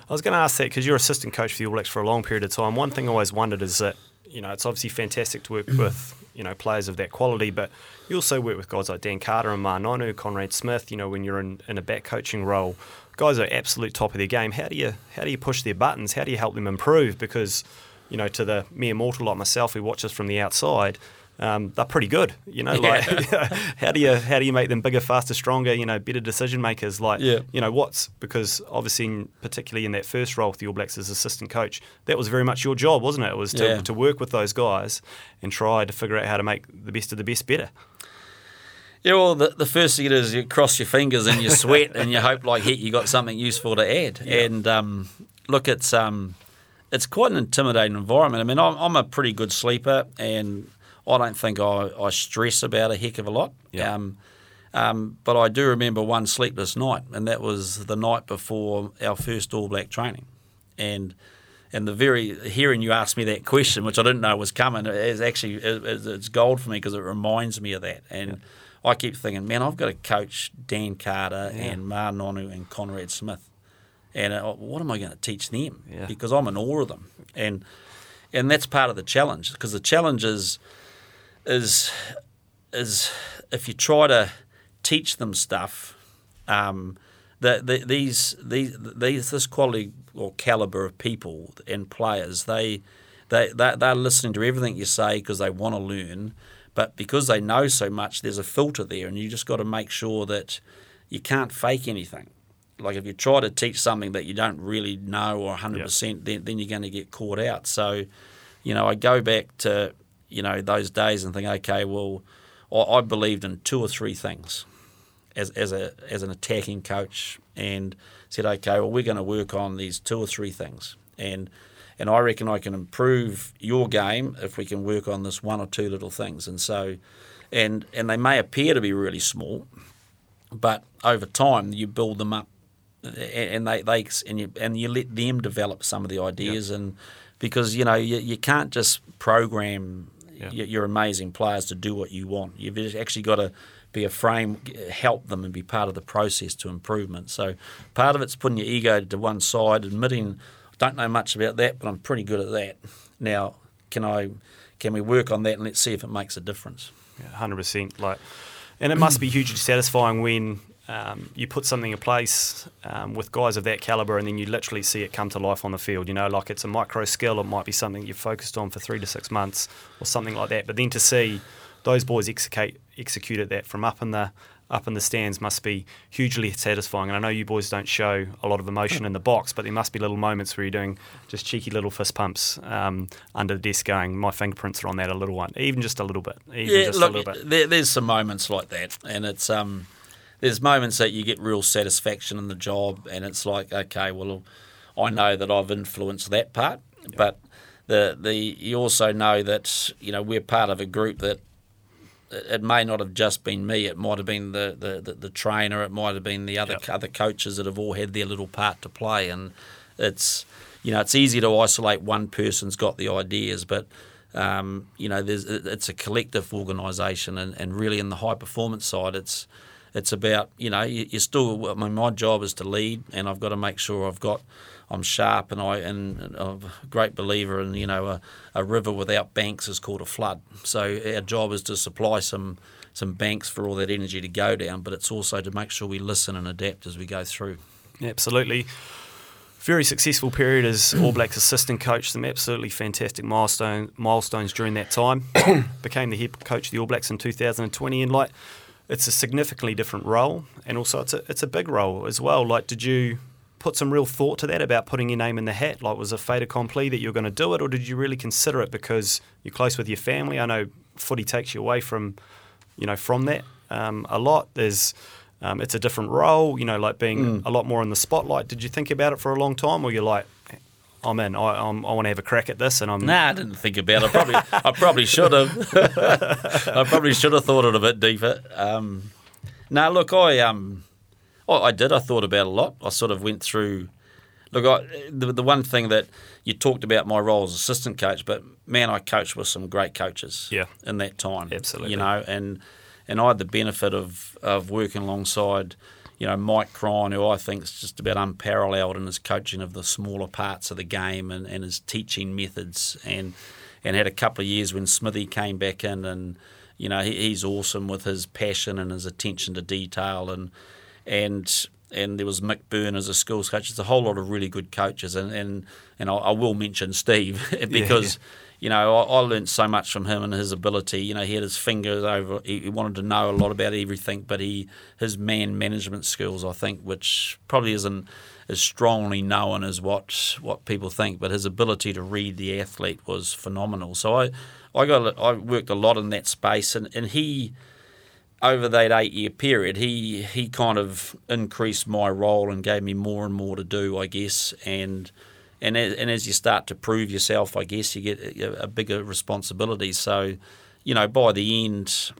I was going to ask that because you're assistant coach for the All Blacks for a long period of time. One thing I always wondered is that you know it's obviously fantastic to work with you know players of that quality, but you also work with guys like Dan Carter and Ma'a Nonu, Conrad Smith. You know when you're in, in a back coaching role, guys are absolute top of their game. How do you how do you push their buttons? How do you help them improve? Because you know to the mere mortal like myself who watches from the outside. Um, they're pretty good, you know. Like, how do you how do you make them bigger, faster, stronger? You know, better decision makers. Like, Yeah. you know, what's because obviously, in, particularly in that first role with the All Blacks as assistant coach, that was very much your job, wasn't it? It was to, Yeah. to work with those guys and try to figure out how to make the best of the best better. Yeah, well, the, the first thing it is you cross your fingers and you sweat and you hope like heck you got something useful to add. And um, look, it's um, it's quite an intimidating environment. I mean, I'm, I'm a pretty good sleeper, and I don't think I, I stress about a heck of a lot. Yeah. Um, um, but I do remember one sleepless night, and that was the night before our first All Black training, and and the very hearing you ask me that question, which I didn't know was coming, is actually it- it's it's gold for me because it reminds me of that. And I keep thinking, man, I've got to coach Dan Carter and Ma'a Nonu and Conrad Smith, and uh, what am I going to teach them? Yeah. Because I'm in awe of them, and and that's part of the challenge because the challenge is is is if you try to teach them stuff, um, the, the, these these these this quality or caliber of people and players, they they they they're listening to everything you say because they want to learn, but because they know so much, there's a filter there, and you just got to make sure that you can't fake anything. Like if you try to teach something that you don't really know or 100%, then, then you're going to get caught out. So, you know, I go back to, you know, those days and think, okay, well, I, I believed in two or three things as, as, a, as an attacking coach and said, okay, well, we're going to work on these two or three things. And, and I reckon I can improve your game if we can work on this one or two little things. And so, and, and they may appear to be really small, but over time you build them up and they, they and you and you let them develop some of the ideas and because you know you, you can't just program Yeah. your, amazing players to do what you want you've actually got to be a frame help them and be part of the process to improvement so part of it's putting your ego to one side admitting don't know much about that but I'm pretty good at that now can I can we work on that and let's see if it makes a difference hundred percent. Like, and it must be hugely satisfying when um, you put something in place um, with guys of that caliber, and then you literally see it come to life on the field. You know, like it's a micro skill. It might be something you've focused on for three to six months, or something like that. But then to see those boys execute execute at that from up in the up in the stands must be hugely satisfying. And I know you boys don't show a lot of emotion in the box, but there must be little moments where you're doing just cheeky little fist pumps um, under the desk, going, "My fingerprints are on that a little one," even just a little bit, even just look, a little bit. There, there's some moments like that, and it's um, there's moments that you get real satisfaction in the job, and it's like, okay, well, I know that I've influenced that part, but the the you also know that you know we're part of a group that it may not have just been me. It might have been the, the, the, the trainer. It might have been the other Yep. other coaches that have all had their little part to play. And it's you know it's easy to isolate one person's got the ideas, but um, you know, there's it's a collective organisation, and, and really in the high performance side, it's it's about you know you, you still. I mean, my job is to lead, and I've got to make sure I've got I'm sharp, and I and I'm a great believer in you know a, a river without banks is called a flood. So our job is to supply some some banks for all that energy to go down, but it's also to make sure we listen and adapt as we go through. Absolutely. Very successful period as All Blacks assistant coach. Some absolutely fantastic milestone milestones during that time. Became the head coach of the All Blacks in 2020, and like it's a significantly different role, and also it's a it's a big role as well. Like, did you put some real thought to that about putting your name in the hat? Like, was a fait accompli that you're going to do it, or did you really consider it because you're close with your family? I know footy takes you away from, you know, from that um, a lot. There's um, it's a different role, you know, like being mm. a lot more in the spotlight. Did you think about it for a long time, or you're like, I'm in. I, I'm, i want to have a crack at this, and I'm. Nah, I didn't think about it. Probably, I probably should have. I probably should have thought it a bit deeper. Um, now, nah, look, I um, I, I did. I thought about a lot. I sort of went through. Look, I, the the one thing that you talked about my role as assistant coach, but man, I coached with some great coaches. Yeah. In that time, absolutely. You know, and and I had the benefit of of working alongside you know, Mike Cron, who I think is just about unparalleled in his coaching of the smaller parts of the game and, and his teaching methods, and and had a couple of years when Smithy came back in, and you know he, he's awesome with his passion and his attention to detail, and and and there was Mick Byrne as a schools coach. There's a whole lot of really good coaches, and and, and I, I will mention Steve because. Yeah, yeah you know, I, I learned so much from him and his ability. You know, he had his fingers over. He, he wanted to know a lot about everything, but he his man management skills, I think, which probably isn't as strongly known as what what people think, but his ability to read the athlete was phenomenal. So I, I got I worked a lot in that space, and, and he over that eight year period, he he kind of increased my role and gave me more and more to do, I guess, and and as, and as you start to prove yourself, I guess you get a, a bigger responsibility. So, you know, by the end,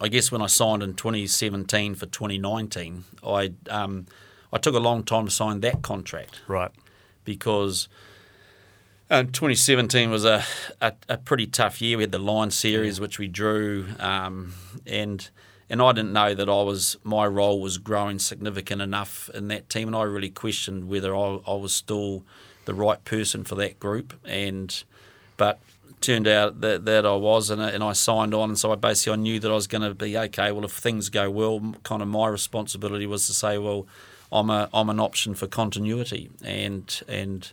I guess when I signed in 2017 for 2019, I um, I took a long time to sign that contract. Right. Because uh, 2017 was a, a, a, pretty tough year. We had the Lions series, which we drew, um, and and I didn't know that I was my role was growing significant enough in that team, and I really questioned whether I, I was still the right person for that group. And but turned out that, that I was, and, and I signed on, and so I basically I knew that I was going to be okay. Well, if things go well, kind of my responsibility was to say, well, I'm a I'm an option for continuity, and and.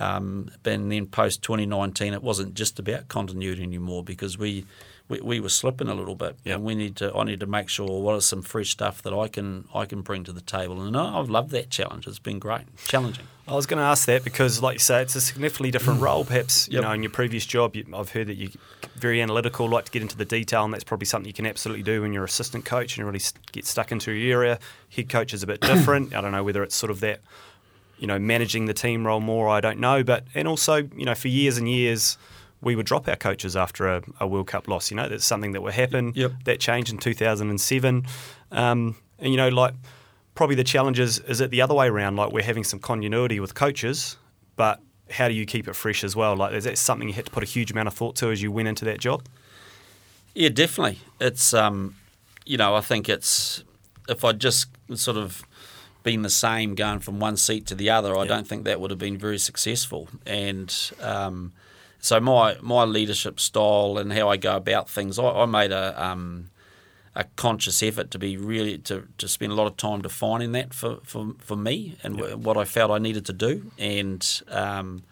Um, and then post 2019, it wasn't just about continuity anymore because we we, we were slipping a little bit, yep. and we need to. I need to make sure what are some fresh stuff that I can I can bring to the table, and I, I've loved that challenge. It's been great, challenging. I was going to ask that because, like you say, it's a significantly different role. Perhaps you yep. know, in your previous job, you, I've heard that you're very analytical, like to get into the detail, and that's probably something you can absolutely do when you're assistant coach and really get stuck into your area. Head coach is a bit different. I don't know whether it's sort of that, you know, managing the team role more. I don't know, but and also, you know, for years and years we would drop our coaches after a, a, World Cup loss. You know, that's something that would happen. Yep. That changed in 2007. Um, and, you know, like probably the challenge is, is it the other way around? Like we're having some continuity with coaches, but how do you keep it fresh as well? Like, is that something you had to put a huge amount of thought to as you went into that job? Yeah, definitely. It's, um, you know, I think it's, if I just sort of been the same going from one seat to the other, I don't think that would have been very successful. And, um, so my my leadership style and how I go about things, I, I made a um, a conscious effort to be really to, to spend a lot of time defining that for, for, for me and yep. what I felt I needed to do and um,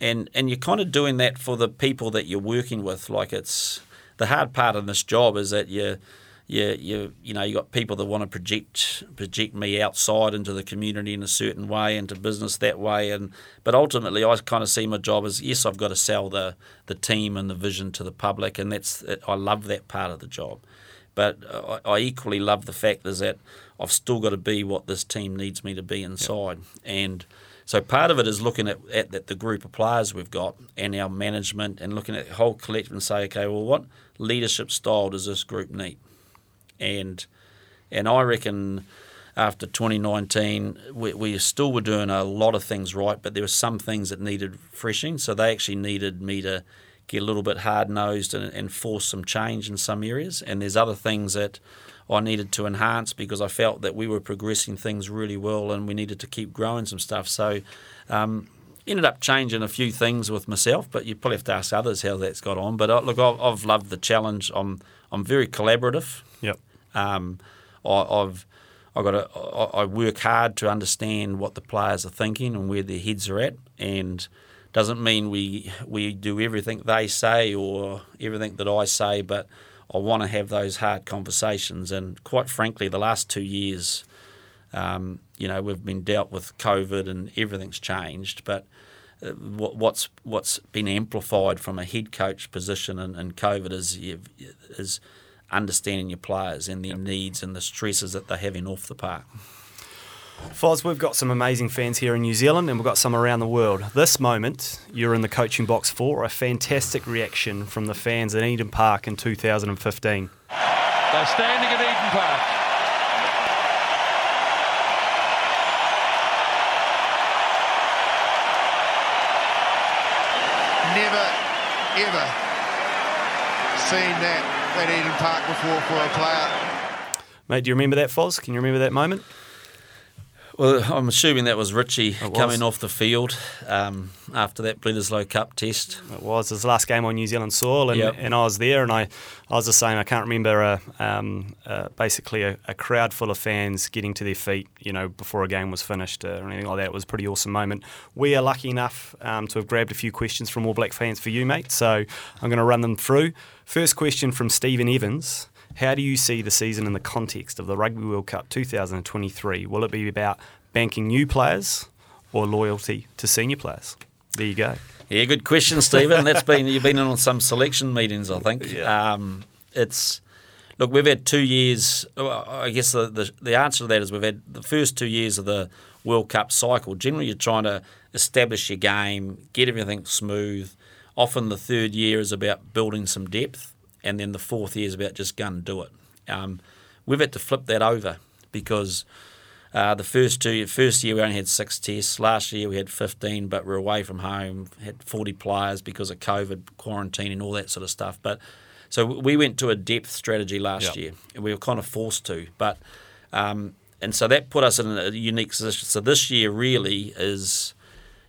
and and you're kind of doing that for the people that you're working with like it's the hard part in this job is that you you you you know you got people that want to project project me outside into the community in a certain way into business that way and but ultimately I kind of see my job as yes I've got to sell the the team and the vision to the public and that's I love that part of the job. But uh, I, I equally love the fact is that I've still got to be what this team needs me to be inside. And so part of it is looking at, at, at the group of players we've got and our management and looking at the whole collective and say okay well what leadership style does this group need and and I reckon after 2019 we, we still were doing a lot of things right, but there were some things that needed freshing. So they actually needed me to get a little bit hard nosed and, and force some change in some areas. And there's other things that I needed to enhance because I felt that we were progressing things really well and we needed to keep growing some stuff. So um, ended up changing a few things with myself, but you probably have to ask others how that's got on. But uh, look, I've, I've loved the challenge. I'm I'm very collaborative. Yep. Um, I, I've I got work hard to understand what the players are thinking and where their heads are at, and doesn't mean we we do everything they say or everything that I say, but I want to have those hard conversations. And quite frankly, the last two years, um, you know, we've been dealt with COVID and everything's changed, but uh, what's what's been amplified from a head coach position in COVID is is understanding your players and their yep. needs and the stresses that they're having off the park. Foz, we've got some amazing fans here in New Zealand and we've got some around the world. This moment, you're in the coaching box for a fantastic reaction from the fans at Eden Park in 2015. They're standing at Eden Park. Never, ever seen that Eden Park before for a player. Mate, do you remember that, Foz? Can you remember that moment? Well, I'm assuming that was Richie coming off the field um, after that Bledisloe Cup test. It was his last game on New Zealand soil, and, yep. and I was there, and I, I was the same. I can't remember a, um, uh, basically a, a, crowd full of fans getting to their feet, you know, before a game was finished uh, or anything like that. It was a pretty awesome moment. We are lucky enough um, to have grabbed a few questions from All Black fans for you, mate. So I'm going to run them through. First question from Stephen Evans. How do you see the season in the context of the Rugby World Cup 2023? Will it be about banking new players or loyalty to senior players? There you go. Yeah, good question, Stephen. That's been you've been in on some selection meetings, I think. Yeah. Um, it's look, we've had two years. I guess the, the the answer to that is we've had the first two years of the World Cup cycle. Generally, you're trying to establish your game, get everything smooth. Often, the third year is about building some depth and then the fourth year is about just go and do it. Um, we've had to flip that over because uh, the first two first year we only had six tests. Last year we had 15, but we are away from home, had 40 players because of COVID, quarantine, and all that sort of stuff. But so we went to a depth strategy last yep. year, and we were kind of forced to. But um, and so that put us in a unique position. So this year really is,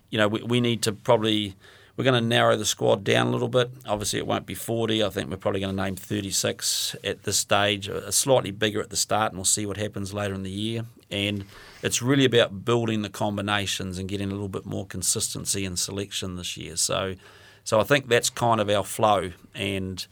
you know, we, we need to probably we're going to narrow the squad down a little bit. Obviously, it won't be 40. I think we're probably going to name 36 at this stage, a slightly bigger at the start, and we'll see what happens later in the year. And it's really about building the combinations and getting a little bit more consistency in selection this year. So, so I think that's kind of our flow, and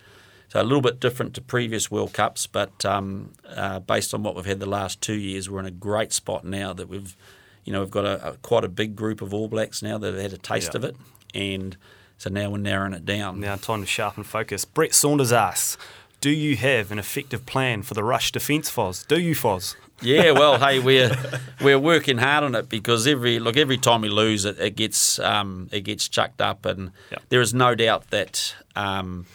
so a little bit different to previous World Cups, but um, uh, based on what we've had the last two years, we're in a great spot now that we've, you know, we've got a, a quite a big group of All Blacks now that have had a taste yeah. of it, and so now we're narrowing it down. Now time to sharpen focus. Brett Saunders asks, do you have an effective plan for the rush defence, Foz? Do you, Foz? Yeah, well, hey, we're we're working hard on it because every look every time we lose it, it gets um, it gets chucked up, and yep. there is no doubt that um,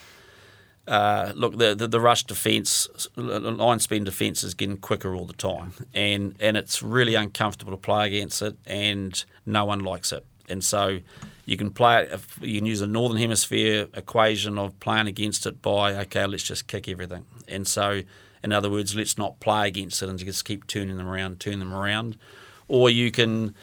uh, look the, the, the rush defence, line speed defence is getting quicker all the time, and and it's really uncomfortable to play against it, and no one likes it, and so you can play it. You can use a northern hemisphere equation of playing against it by okay, let's just kick everything. And so, in other words, let's not play against it and just keep turning them around, turn them around. Or you can,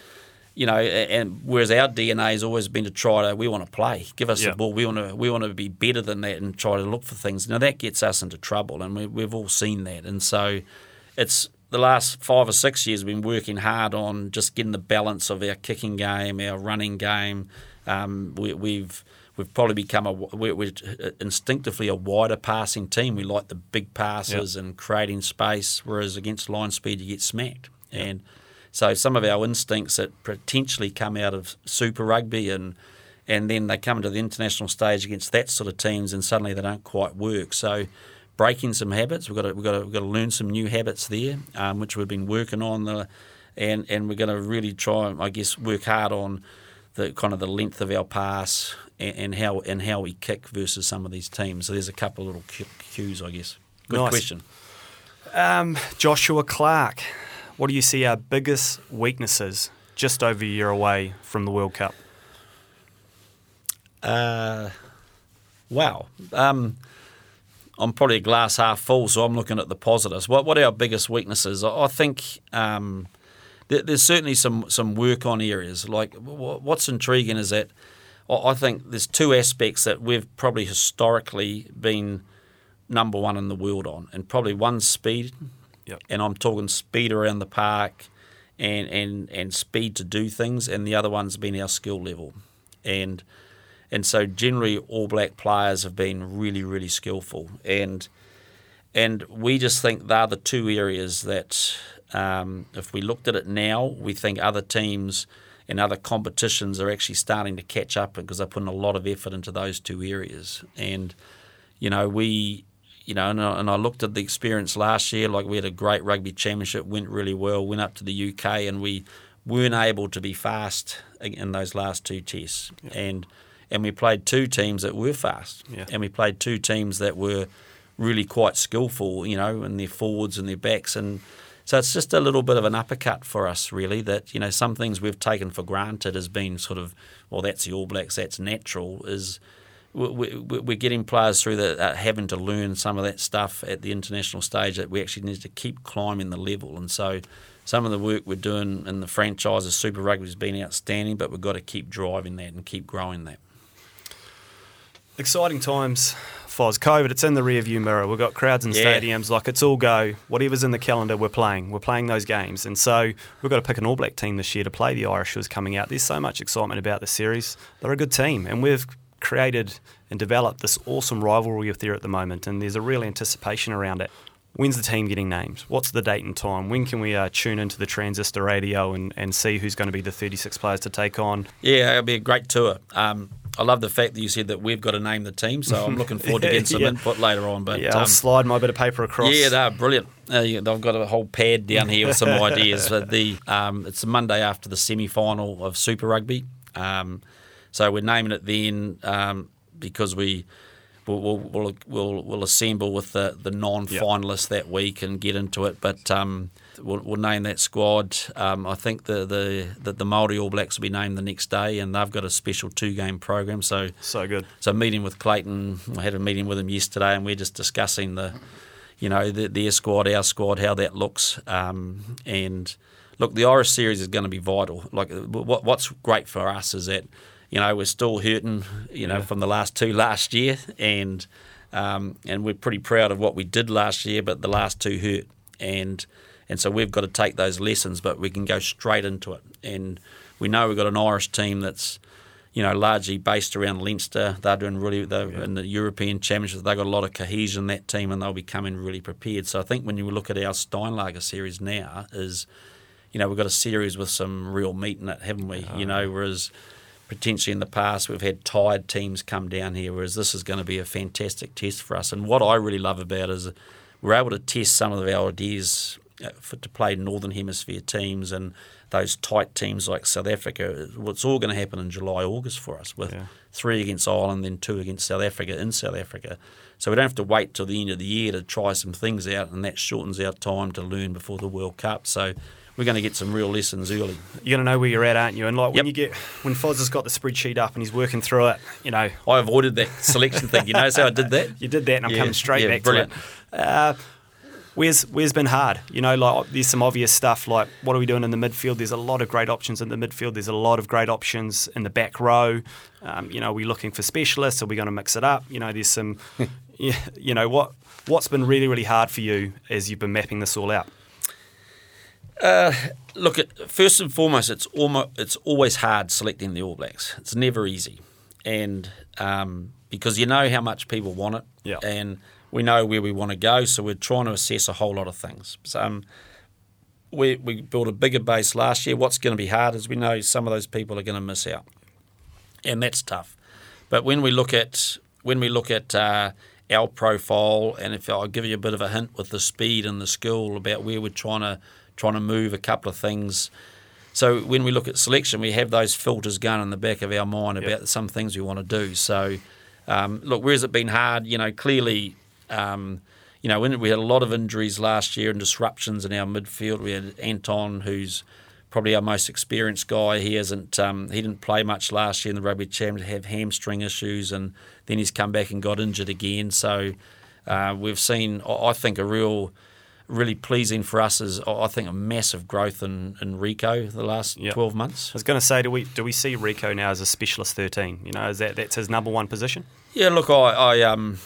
you know, and whereas our DNA has always been to try to, we want to play, give us the ball, we want to, we want to be better than that and try to look for things. Now that gets us into trouble, and we, we've all seen that. And so, it's the last five or six years we've been working hard on just getting the balance of our kicking game, our running game, um, we, we've, we've probably become a we're, we're, instinctively a wider passing team. We like the big passes yep. and creating space, whereas against line speed you get smacked. Yep. And so some of our instincts that potentially come out of Super Rugby and and then they come to the international stage against that sort of teams and suddenly they don't quite work. So breaking some habits, we've got to, we've got to, we've got to learn some new habits there, um, which we've been working on. The, and and we're going to really try, I guess, work hard on the kind of the length of our pass and, and, how and how we kick versus some of these teams. So there's a couple of little cues, I guess. Good nice. question. Um, Joshua Clark, what do you see our biggest weaknesses just over a year away from the World Cup? Uh, Wow. Um, I'm probably a glass half full, so I'm looking at the positives. What what are our biggest weaknesses? I, I think um, there, there's certainly some some work on areas. Like wh- what's intriguing is that I I think there's two aspects that we've probably historically been number one in the world on, and probably one speed, Yep. and I'm talking speed around the park, and and and speed to do things, and the other one's been our skill level, and and so generally all black players have been really really skillful, and and we just think they're the two areas that um, if we looked at it now, we think other teams and other competitions are actually starting to catch up because they're putting a lot of effort into those two areas, and you know we you know, and I, and I looked at the experience last year. Like we had a great rugby championship, went really well, went up to the UK, and we weren't able to be fast in those last two tests. And and we played two teams that were fast, Yeah. and we played two teams that were really quite skillful, you know, in their forwards and their backs, and so it's just a little bit of an uppercut for us, really. That you know, some things we've taken for granted as being sort of, well, that's the All Blacks, that's natural, is we- we- we're getting players through that are having to learn some of that stuff at the international stage that we actually need to keep climbing the level. And so some of the work we're doing in the franchise of Super Rugby has been outstanding, but we've got to keep driving that and keep growing that. Exciting times, Foz. COVID, it's in the rearview mirror. We've got crowds in Yeah. stadiums. Like, it's all go. Whatever's in the calendar, we're playing. We're playing those games. And so we've got to pick an All Black team this year to play the Irish who's coming out. There's so much excitement about the series. They're a good team. And we've created and developed this awesome rivalry with there at the moment. And there's a real anticipation around it. When's the team getting named? What's the date and time? When can we uh, tune into the transistor radio and, and see who's going to be the 36 players to take on? Yeah, it'll be a great tour. Um, I love the fact that you said that we've got to name the team, so I'm looking forward to getting some Yeah. input later on. But Yeah, I'll um, slide my bit of paper across. Yeah, no, brilliant. Uh, yeah, I've got a whole pad down here with some ideas. But the um, it's the Monday after the semi final of Super Rugby, um, so we're naming it then um, because we. We'll, we'll, we'll, we'll, assemble with the, the non finalists that week and get into it. But um, we'll, we'll name that squad. Um, I think the, the, the, the Māori All Blacks will be named the next day, and they've got a special two game program. So So good. so meeting with Clayton, I had a meeting with him yesterday, and we're just discussing the, you know, the, their squad, our squad, how that looks, um, and look, the Irish series is going to be vital. Like, what, what's great for us is that, you know, we're still hurting, you know, from the last two last year, and um, and we're pretty proud of what we did last year, but the last two hurt, and and so we've got to take those lessons, but we can go straight into it, and we know we've got an Irish team that's you know, largely based around Leinster. They're doing really, they're in the European Championships, they've got a lot of cohesion in that team and they'll be coming really prepared. So I think when you look at our Steinlager series now, is, you know, we've got a series with some real meat in it, haven't we? You know, uh-huh. whereas potentially in the past we've had tired teams come down here, whereas this is going to be a fantastic test for us. And what I really love about it is we're able to test some of our ideas for to play Northern Hemisphere teams and those tight teams like South Africa. It's all going to happen in July, August for us with Yeah. three against Ireland, then two against South Africa in South Africa. So we don't have to wait till the end of the year to try some things out, and that shortens our time to learn before the World Cup. So we're going to get some real lessons early. You're gonna know where you're at, aren't you? And like when Yep. you get when Foz has got the spreadsheet up and he's working through it, you know, I avoided that selection thing. You notice how I did that? you did that, and I'm Yeah, coming straight yeah, back brilliant. to it. Uh, where's where's been hard? You know, like there's some obvious stuff. Like what are we doing in the midfield? There's a lot of great options in the midfield. There's a lot of great options in the back row. Um, you know, are we looking for specialists? Are we going to mix it up? You know, there's some. you know what what's been really really hard for you as you've been mapping this all out. Look, at, first and foremost, it's almost it's always hard selecting the All Blacks. It's never easy, and um, because you know how much people want it, Yeah. and we know where we want to go, so we're trying to assess a whole lot of things. So, um, we we built a bigger base last year. What's going to be hard is we know some of those people are going to miss out, and that's tough. But when we look at when we look at uh, our profile, and if I'll give you a bit of a hint with the speed and the skill about where we're trying to trying to move a couple of things. So when we look at selection, we have those filters going in the back of our mind about some things we want to do. So um, look, where has it been hard? You know, clearly. Um, you know, we had a lot of injuries last year and disruptions in our midfield. We had Anton, who's probably our most experienced guy. He hasn't um, he didn't play much last year in the rugby championship, have hamstring issues, and then he's come back and got injured again. So uh, we've seen, I think, a real. Really pleasing for us is I think a massive growth in, in Rieko the last Yep. twelve months. I was going to say, do we do we see Rieko now as a specialist thirteen? You know, is that that's his number one position? Yeah, look, I, I um,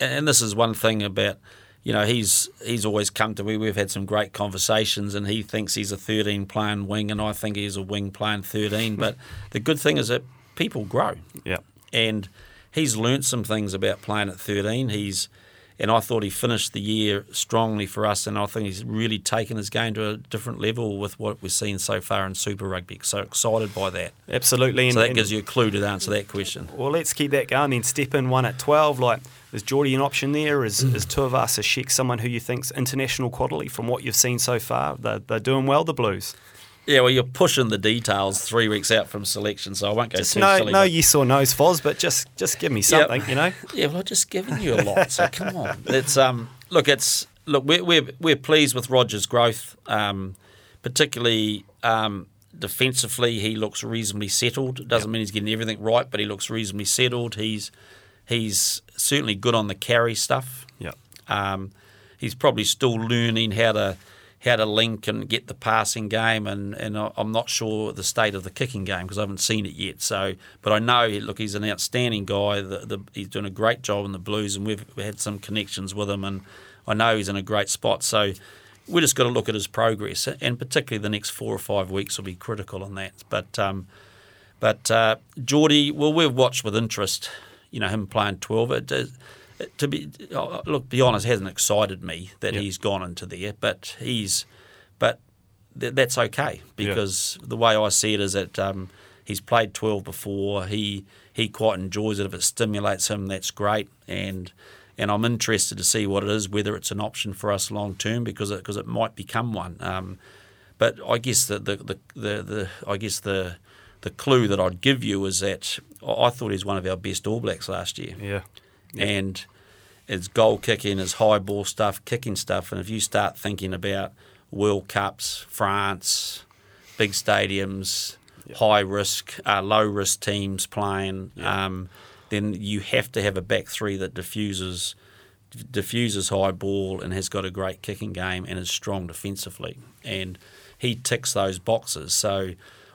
and this is one thing about, you know, he's he's always come to me. We've had some great conversations, and he thinks he's a 13 playing wing, and I think he's a wing playing 13. but the good thing is that people grow, Yeah. and he's learnt some things about playing at 13. He's and I thought he finished the year strongly for us, and I think he's really taken his game to a different level with what we've seen so far in Super Rugby. So excited by that. Absolutely. And, So that and- gives you a clue to answer that question. Well, let's keep that going. Then step in one at twelve. Like, is Jordie an option there? Is is Tuivasa-Sheck someone who you think's international quality from what you've seen so far? They're, they're doing well, the Blues. Yeah, well, you're pushing the details three weeks out from selection, so I won't go Just too no, silly. no yes or no's, Foz, but just just give me something, you know. Yeah, well, I've just given you a lot, so come on. It's um, look, it's look, we're we're, we're pleased with Roger's growth, um, particularly um, defensively. He looks reasonably settled. It doesn't mean he's getting everything right, but he looks reasonably settled. He's he's certainly good on the carry stuff. Yeah. Um, he's probably still learning how to how to link and get the passing game, and, and I'm not sure the state of the kicking game because I haven't seen it yet. So, but I know look, he's an outstanding guy. The, the, he's doing a great job in the Blues, and we've had some connections with him, and I know he's in a great spot. So. We just got to look at his progress, and particularly the next four or five weeks will be critical on that. But um, but uh, Jordie, well, we've watched with interest, you know, him playing 12. It, it, to be uh, look, be honest, hasn't excited me that Yeah. he's gone into there, but he's, but th- that's okay because the way I see it is that um, he's played 12 before. He he quite enjoys it. If it stimulates him, that's great. And and I'm interested to see what it is, whether it's an option for us long term because it, because it might become one. Um, but I guess the the, the, the, the I guess the the clue that I'd give you is that I I thought he's one of our best All Blacks last year Yeah. and it's goal kicking, it's high ball stuff, kicking stuff. And if you start thinking about World Cups, France, big stadiums, high risk, uh, low risk teams playing, um, then you have to have a back three that diffuses diffuses high ball and has got a great kicking game and is strong defensively. And he ticks those boxes. So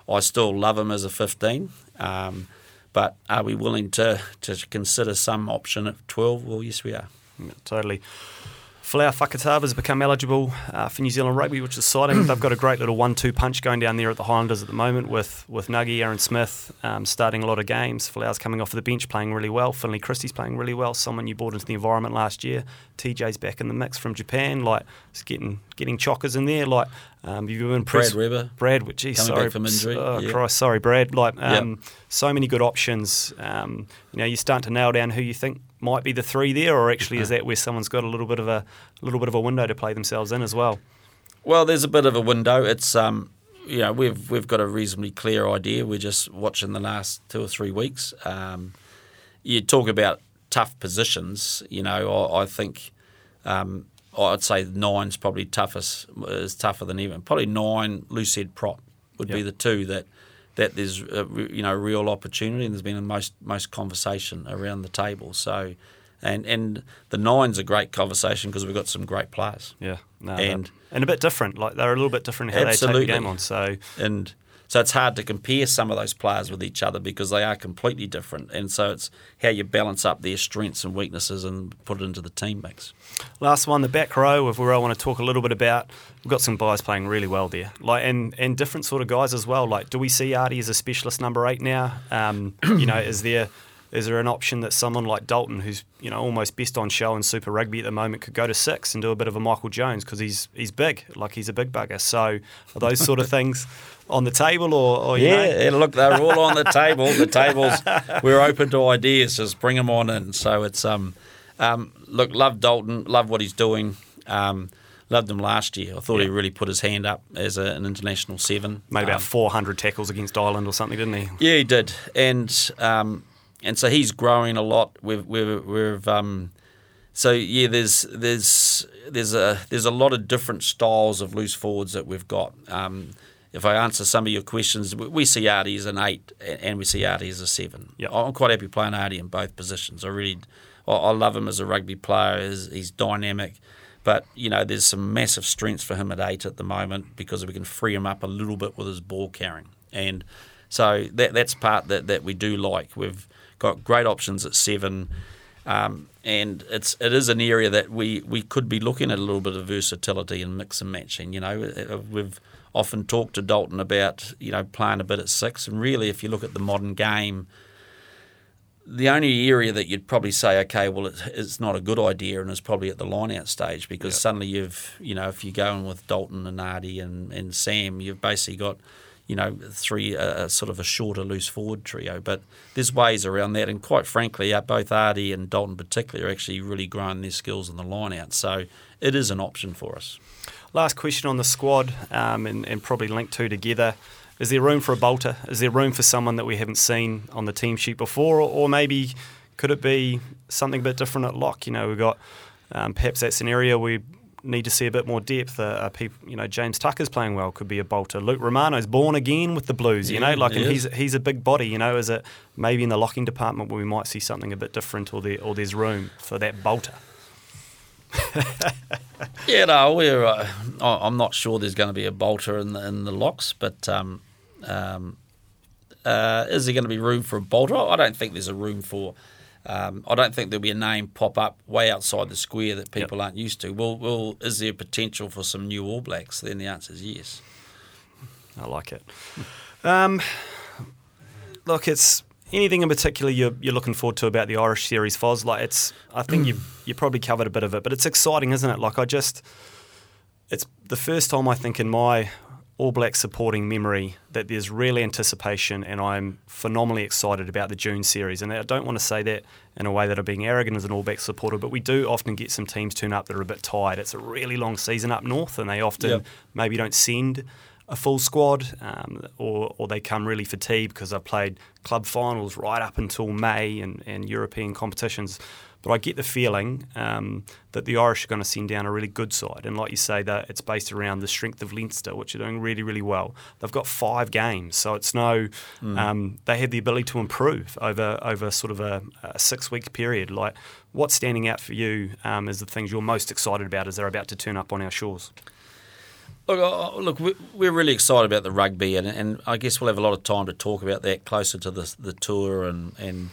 I still love him as a 15. Um, but are we willing to, to consider some option at 12? Well, yes, we are. Yeah, totally. Folau Fakatava has become eligible uh, for New Zealand rugby, which is exciting. They've got a great little one-two punch going down there at the Highlanders at the moment with with Nuggy, Aaron Smith um, starting a lot of games. Folau's coming off the bench playing really well. Finlay Christie's playing really well. Someone you brought into the environment last year. TJ's back in the mix from Japan. Like it's getting getting chockers in there. Like um, you've been impressed. Brad Weber. Brad, which geez, Coming sorry back from injury, Oh yeah. Christ, sorry, Brad. Like um, so many good options. Um, you know, you start to nail down who you think might be the three there, or actually is that where someone's got a little bit of a, a little bit of a window to play themselves in as well? Well, there's a bit of a window. It's um, you know, we've we've got a reasonably clear idea. We're just watching the last two or three weeks. Um, you talk about tough positions. You know, I, I think um, I'd say nine's probably toughest is tougher than even probably nine loose head prop would be the two that that there's uh, a, you know real opportunity and there's been the most most conversation around the table. So. And, and the nine's a great conversation because we've got some great players. Yeah, no, And- and a bit different. Like they're a little bit different how they Absolutely. take the game on. So and so it's hard to compare some of those players with each other because they are completely different. And so it's how you balance up their strengths and weaknesses and put it into the team mix. Last one, the back row, if we I want to talk a little bit about, we've got some guys playing really well there, like and and different sort of guys as well. Like, do we see Ardie as a specialist number eight now? Um, you know, is there is there an option that someone like Dalton, who's you know almost best on show in Super Rugby at the moment, could go to six and do a bit of a Michael Jones because he's he's big, like he's a big bugger. So are those sort of things on the table, or, or you? Yeah, yeah, look, they're all on the table. The tables, we're open to ideas. Just bring them on in. So it's um, um, look, love Dalton, love what he's doing. Um, loved him last year. I thought he really put his hand up as a, an international seven. made about Um, 400 tackles against Ireland or something, didn't he? Yeah, he did, and um, and so he's growing a lot. We've we've, we've um, so yeah, there's there's there's a there's a lot of different styles of loose forwards that we've got. Um, if I answer some of your questions, we- see Ardie as an eight and we see Ardie as a seven. Yep. I'm quite happy playing Ardie in both positions. I really, I, I love him as a rugby player. He's, he's dynamic, but you know, there's some massive strengths for him at eight at the moment because we can free him up a little bit with his ball carrying, and so that that's part that, that we do like. We've got great options at seven. Um, and it's it is an area that we, we could be looking at a little bit of versatility and mix and matching. You know, Uh, we've often talked to Dalton about you know playing a bit at six, and really, if you look at the modern game, the only area that you'd probably say, okay, well, it, it's not a good idea, and is probably at the line-out stage because suddenly you've you know if you're going with Dalton and Ardie and, and Sam, you've basically got you know, three uh, sort of a shorter loose forward trio. But there's ways around that, and quite frankly, uh, both Ardie and Dalton particularly are actually really growing their skills in the line out. So it is an option for us. Last question on the squad, um, and, and probably linked two together. Is there room for a bolter? Is there room for someone that we haven't seen on the team sheet before, or, or maybe could it be something a bit different at lock? You know, we've got um, perhaps that scenario we need to see a bit more depth. Uh, uh, people, you know, James Tucker's playing well, could be a bolter. Luke Romano's born again with the Blues. You Yeah, know, like and he's he's a big body. You know, is it maybe in the locking department where we might see something a bit different, or there or there's room for that bolter? Yeah, no, we're. Uh, I'm not sure there's going to be a bolter in the, in the locks, but um, um, uh, is there going to be room for a bolter? I don't think there's a room for. Um, I don't think there'll be a name pop up way outside the square that people aren't used to. Well, well, is there potential for some new All Blacks? Then the answer is yes. I like it. Um, look, it's anything in particular you're, you're looking forward to about the Irish series, Foz. Like it's, I think you you probably covered a bit of it, but it's exciting, isn't it? Like I just, it's the first time I think in my All Black supporting memory that there's real anticipation, and I'm phenomenally excited about the June series. And I don't want to say that in a way that I'm being arrogant as an All Black supporter, but we do often get some teams turn up that are a bit tired. It's a really long season up north, and they often Yep. maybe don't send a full squad, um, or or they come really fatigued because they've played club finals right up until May and, and European competitions. But I get the feeling um, that the Irish are going to send down a really good side, and like you say, that it's based around the strength of Leinster, which are doing really really well. They've got five games, so it's no. Um, they have the ability to improve over over sort of a, a six week period. Like, what's standing out for you um, is the things you're most excited about as they're about to turn up on our shores. Look, look, we- we're really excited about the rugby, and, and I guess we'll have a lot of time to talk about that closer to the the tour, and and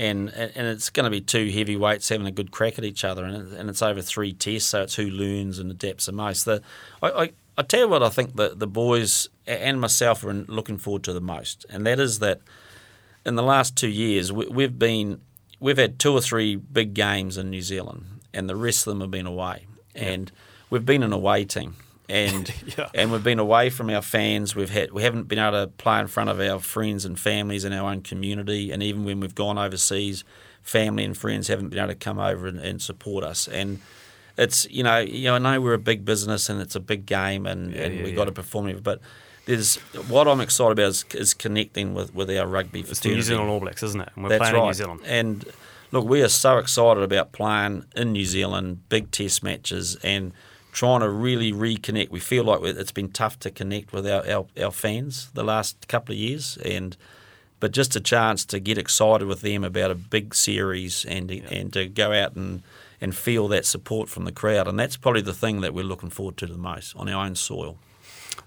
and and it's going to be two heavyweights having a good crack at each other, and it- and it's over three tests, so it's who learns and adapts the most. The, I, I, I tell you what, I think that the boys and myself are looking forward to the most, and that is that in the last two years we, we've been we've had two or three big games in New Zealand, and the rest of them have been away, and we've been an away team. And Yeah. and we've been away from our fans. We've had we haven't been able to play in front of our friends and families in our own community. And even when we've gone overseas, family and friends haven't been able to come over and, and support us. And it's you know you know I know we're a big business and it's a big game and, and yeah, we've yeah. got to perform it, but. There's what I'm excited about is, is connecting with, with our rugby It's fraternity. New Zealand All Blacks, isn't it? And we're That's playing right. in New Zealand. And look, we are so excited about playing in New Zealand, big test matches, and trying to really reconnect. We feel like it's been tough to connect with our, our, our fans the last couple of years, and but just a chance to get excited with them about a big series and and to go out and and feel that support from the crowd, and that's probably the thing that we're looking forward to the most on our own soil.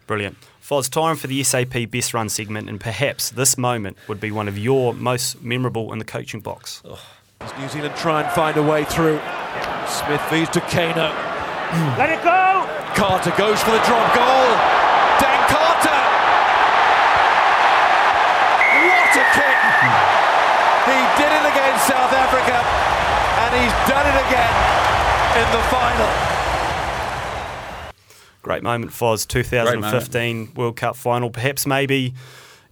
Brilliant. Foz, time for the SAP Best Run segment, and perhaps this moment would be one of your most memorable in the coaching box. As New Zealand try and find a way through. Smith feeds to Kana. Let it go! Carter goes for the drop goal. Dan Carter. What a kick! He did it against South Africa, and he's done it again in the final. Great moment, Foz, 2015 World Cup final. Perhaps maybe,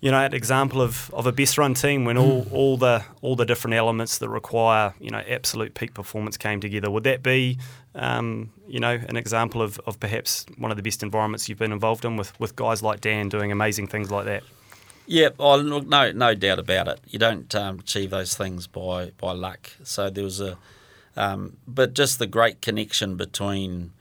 you know, an example of, of a best run team when all, all the all the different elements that require, you know, absolute peak performance came together. Would that be, um, you know, an example of, of perhaps one of the best environments you've been involved in with, with guys like Dan doing amazing things like that? Yeah, oh, no, no doubt about it. You don't um, achieve those things by by luck. So there was a, um, but just the great connection between,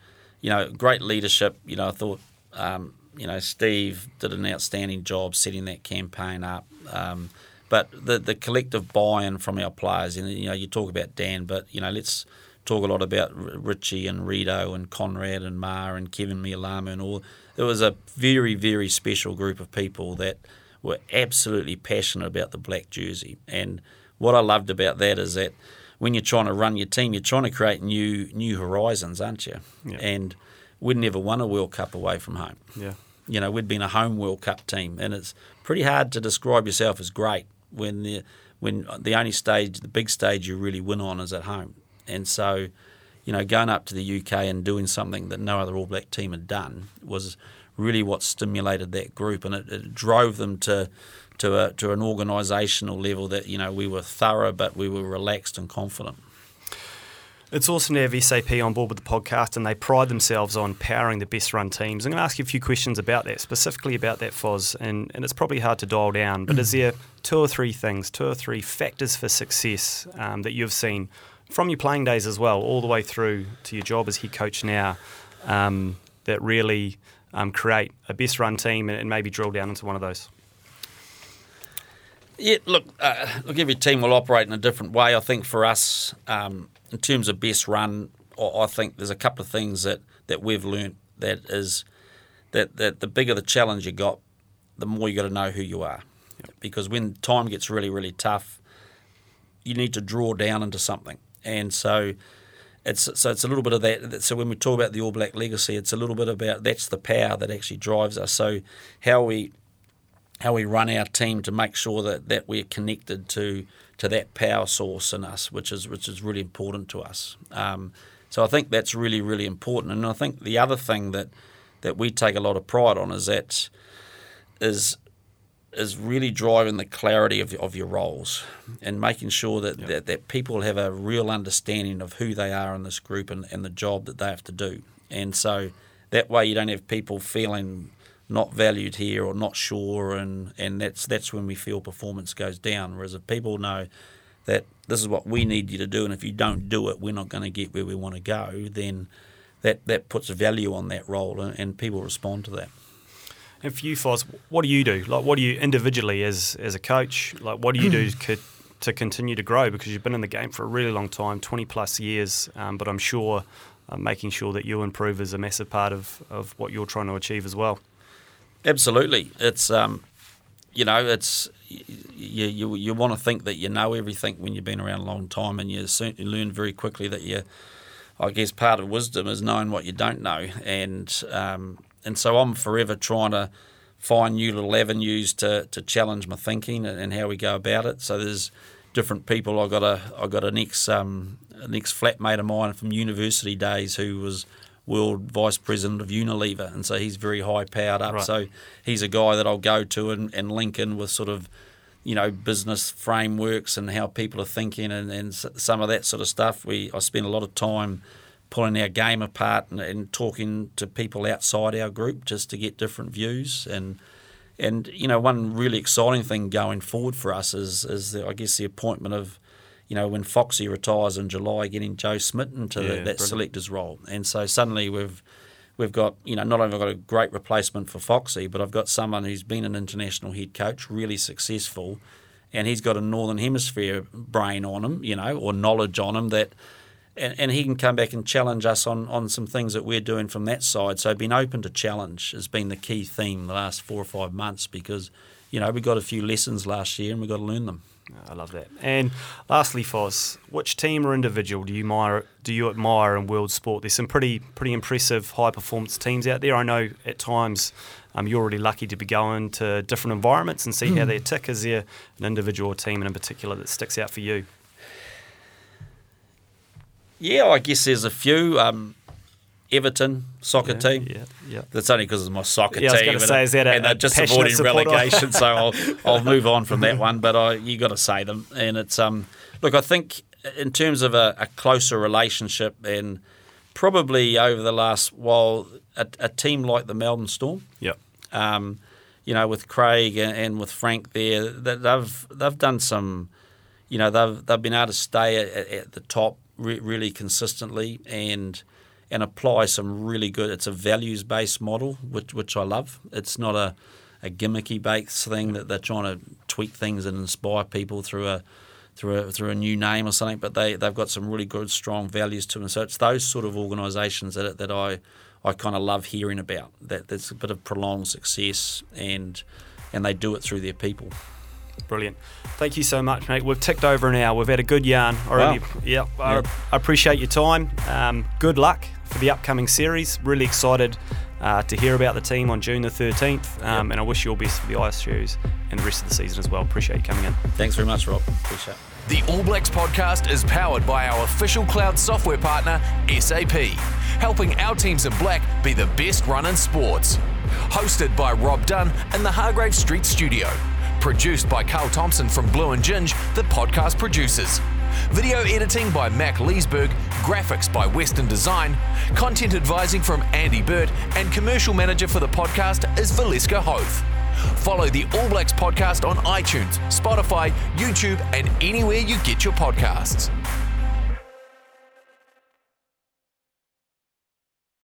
you know, great leadership. You know, I thought um, you know, Steve did an outstanding job setting that campaign up. Um, but the the collective buy-in from our players, and you know, you talk about Dan, but you know, let's talk a lot about Richie and Rito and Conrad and Ma and Keven Mealamu and all. It was a very very special group of people that were absolutely passionate about the black jersey. And what I loved about that is that when you're trying to run your team, you're trying to create new new horizons, aren't you? Yeah. And we'd never won a World Cup away from home. Yeah. You know, we'd been a home World Cup team, and it's pretty hard to describe yourself as great when the when the only stage, the big stage you really win on is at home. And so, you know, going up to the UK and doing something that no other All Black team had done was really what stimulated that group, and it, it drove them to to a, to an organisational level that you know we were thorough, but we were relaxed and confident. It's awesome to have SAP on board with the podcast, and they pride themselves on powering the best run teams. I'm going to ask you a few questions about that, specifically about that, Foz, and, and it's probably hard to dial down, but is there two or three things, two or three factors for success um, that you've seen from your playing days as well, all the way through to your job as head coach now, um, that really um, create a best run team and, and maybe drill down into one of those? Yeah, look, uh, look. Every team will operate in a different way. I think for us, um, in terms of best run, I think there's a couple of things that, that we've learnt that is that, that the bigger the challenge you got, the more you got to know who you are. Because when time gets really, really tough, you need to draw down into something. And so it's so it's a little bit of that. So when we talk about the All Black legacy, it's a little bit about that's the power that actually drives us. So how we how we run our team to make sure that, that we're connected to to that power source in us, which is which is really important to us. Um, so I think that's really really important. And I think the other thing that that we take a lot of pride on is that is is really driving the clarity of, of your roles and making sure that, that, that people have a real understanding of who they are in this group and, and the job that they have to do. And so that way you don't have people feeling not valued here or not sure and, and that's that's when we feel performance goes down. Whereas if people know that this is what we need you to do and if you don't do it we're not going to get where we want to go, then that, that puts a value on that role and, and people respond to that. And for you, Foz, what do you do? Like, what do you individually as as a coach? Like, what do you do to, to continue to grow? Because you've been in the game for a really long time, twenty plus years. Um, but I'm sure uh, making sure that you improve is a massive part of, of what you're trying to achieve as well. Absolutely, it's um, you know, it's you you, you want to think that you know everything when you've been around a long time, and you certainly learn very quickly that you. I guess part of wisdom is knowing what you don't know, and um, and so I'm forever trying to find new little avenues to, to challenge my thinking and, and how we go about it. So there's different people. I got a I got an ex um, an ex flatmate of mine from university days who was world vice president of Unilever, and so he's very high powered up. Right. So he's a guy that I'll go to and, and link in with sort of you know business frameworks and how people are thinking and, and some of that sort of stuff. We I spend a lot of time pulling our game apart and, and talking to people outside our group just to get different views and and you know one really exciting thing going forward for us is is the, I guess the appointment of you know when Foxy retires in July, getting Joe Schmidt into Yeah, the, that brilliant. selectors role, and so suddenly we've we've got you know not only have I got a great replacement for Foxy, but I've got someone who's been an international head coach, really successful, and he's got a northern hemisphere brain on him, you know, or knowledge on him that. And, and he can come back and challenge us on, on some things that we're doing from that side. So being open to challenge has been the key theme the last four or five months because, you know, we got a few lessons last year and we've got to learn them. I love that. And lastly, Foz, which team or individual do you admire? Do you admire in world sport? There's some pretty pretty impressive high performance teams out there. I know at times um, you're really lucky to be going to different environments and see how they tick. Is there an individual or team in particular that sticks out for you? Yeah, I guess there's a few. Um, Everton soccer Yeah, team. yeah, yeah. That's only because it's my soccer Yeah, I was team. and say, is that a- and they're just avoiding relegation, so I'll I'll move on from that one. But I you got to say them, and it's um look, I think in terms of a, a closer relationship, and probably over the last while, a, a team like the Melbourne Storm, Yep. um, you know, with Craig and, and with Frank there, that they've they've done some, you know, they've they've been able to stay at, at the top re- really consistently, and and apply some really good. It's a values based model, which which I love. It's not a a gimmicky based thing that they're trying to tweak things and inspire people through a through a through a new name or something. But they they've got some really good strong values to them. So it's those sort of organisations that that I I kind of love hearing about. That there's a bit of prolonged success and and they do it through their people. Brilliant. Thank you so much, mate. We've ticked over an hour. We've had a good yarn already. Wow. Yep. Yeah. I, I appreciate your time. Um, good luck for the upcoming series. Really excited uh, to hear about the team on June the 13th. Um, And I wish you all best for the Ice Shoes and the rest of the season as well. Appreciate you coming in. Thanks very much, Rob. Appreciate it. The All Blacks podcast is powered by our official cloud software partner, SAP, helping our teams in black be the best run in sports. Hosted by Rob Dunn in the Hargrave Street studio. Produced by Carl Thompson from Blue and Ginge, the podcast producers. Video editing by Mac Leesburg, graphics by Western Design, content advising from Andy Burt, and commercial manager for the podcast is Valeska Hoth. Follow the All Blacks podcast on iTunes, Spotify, YouTube, and anywhere you get your podcasts.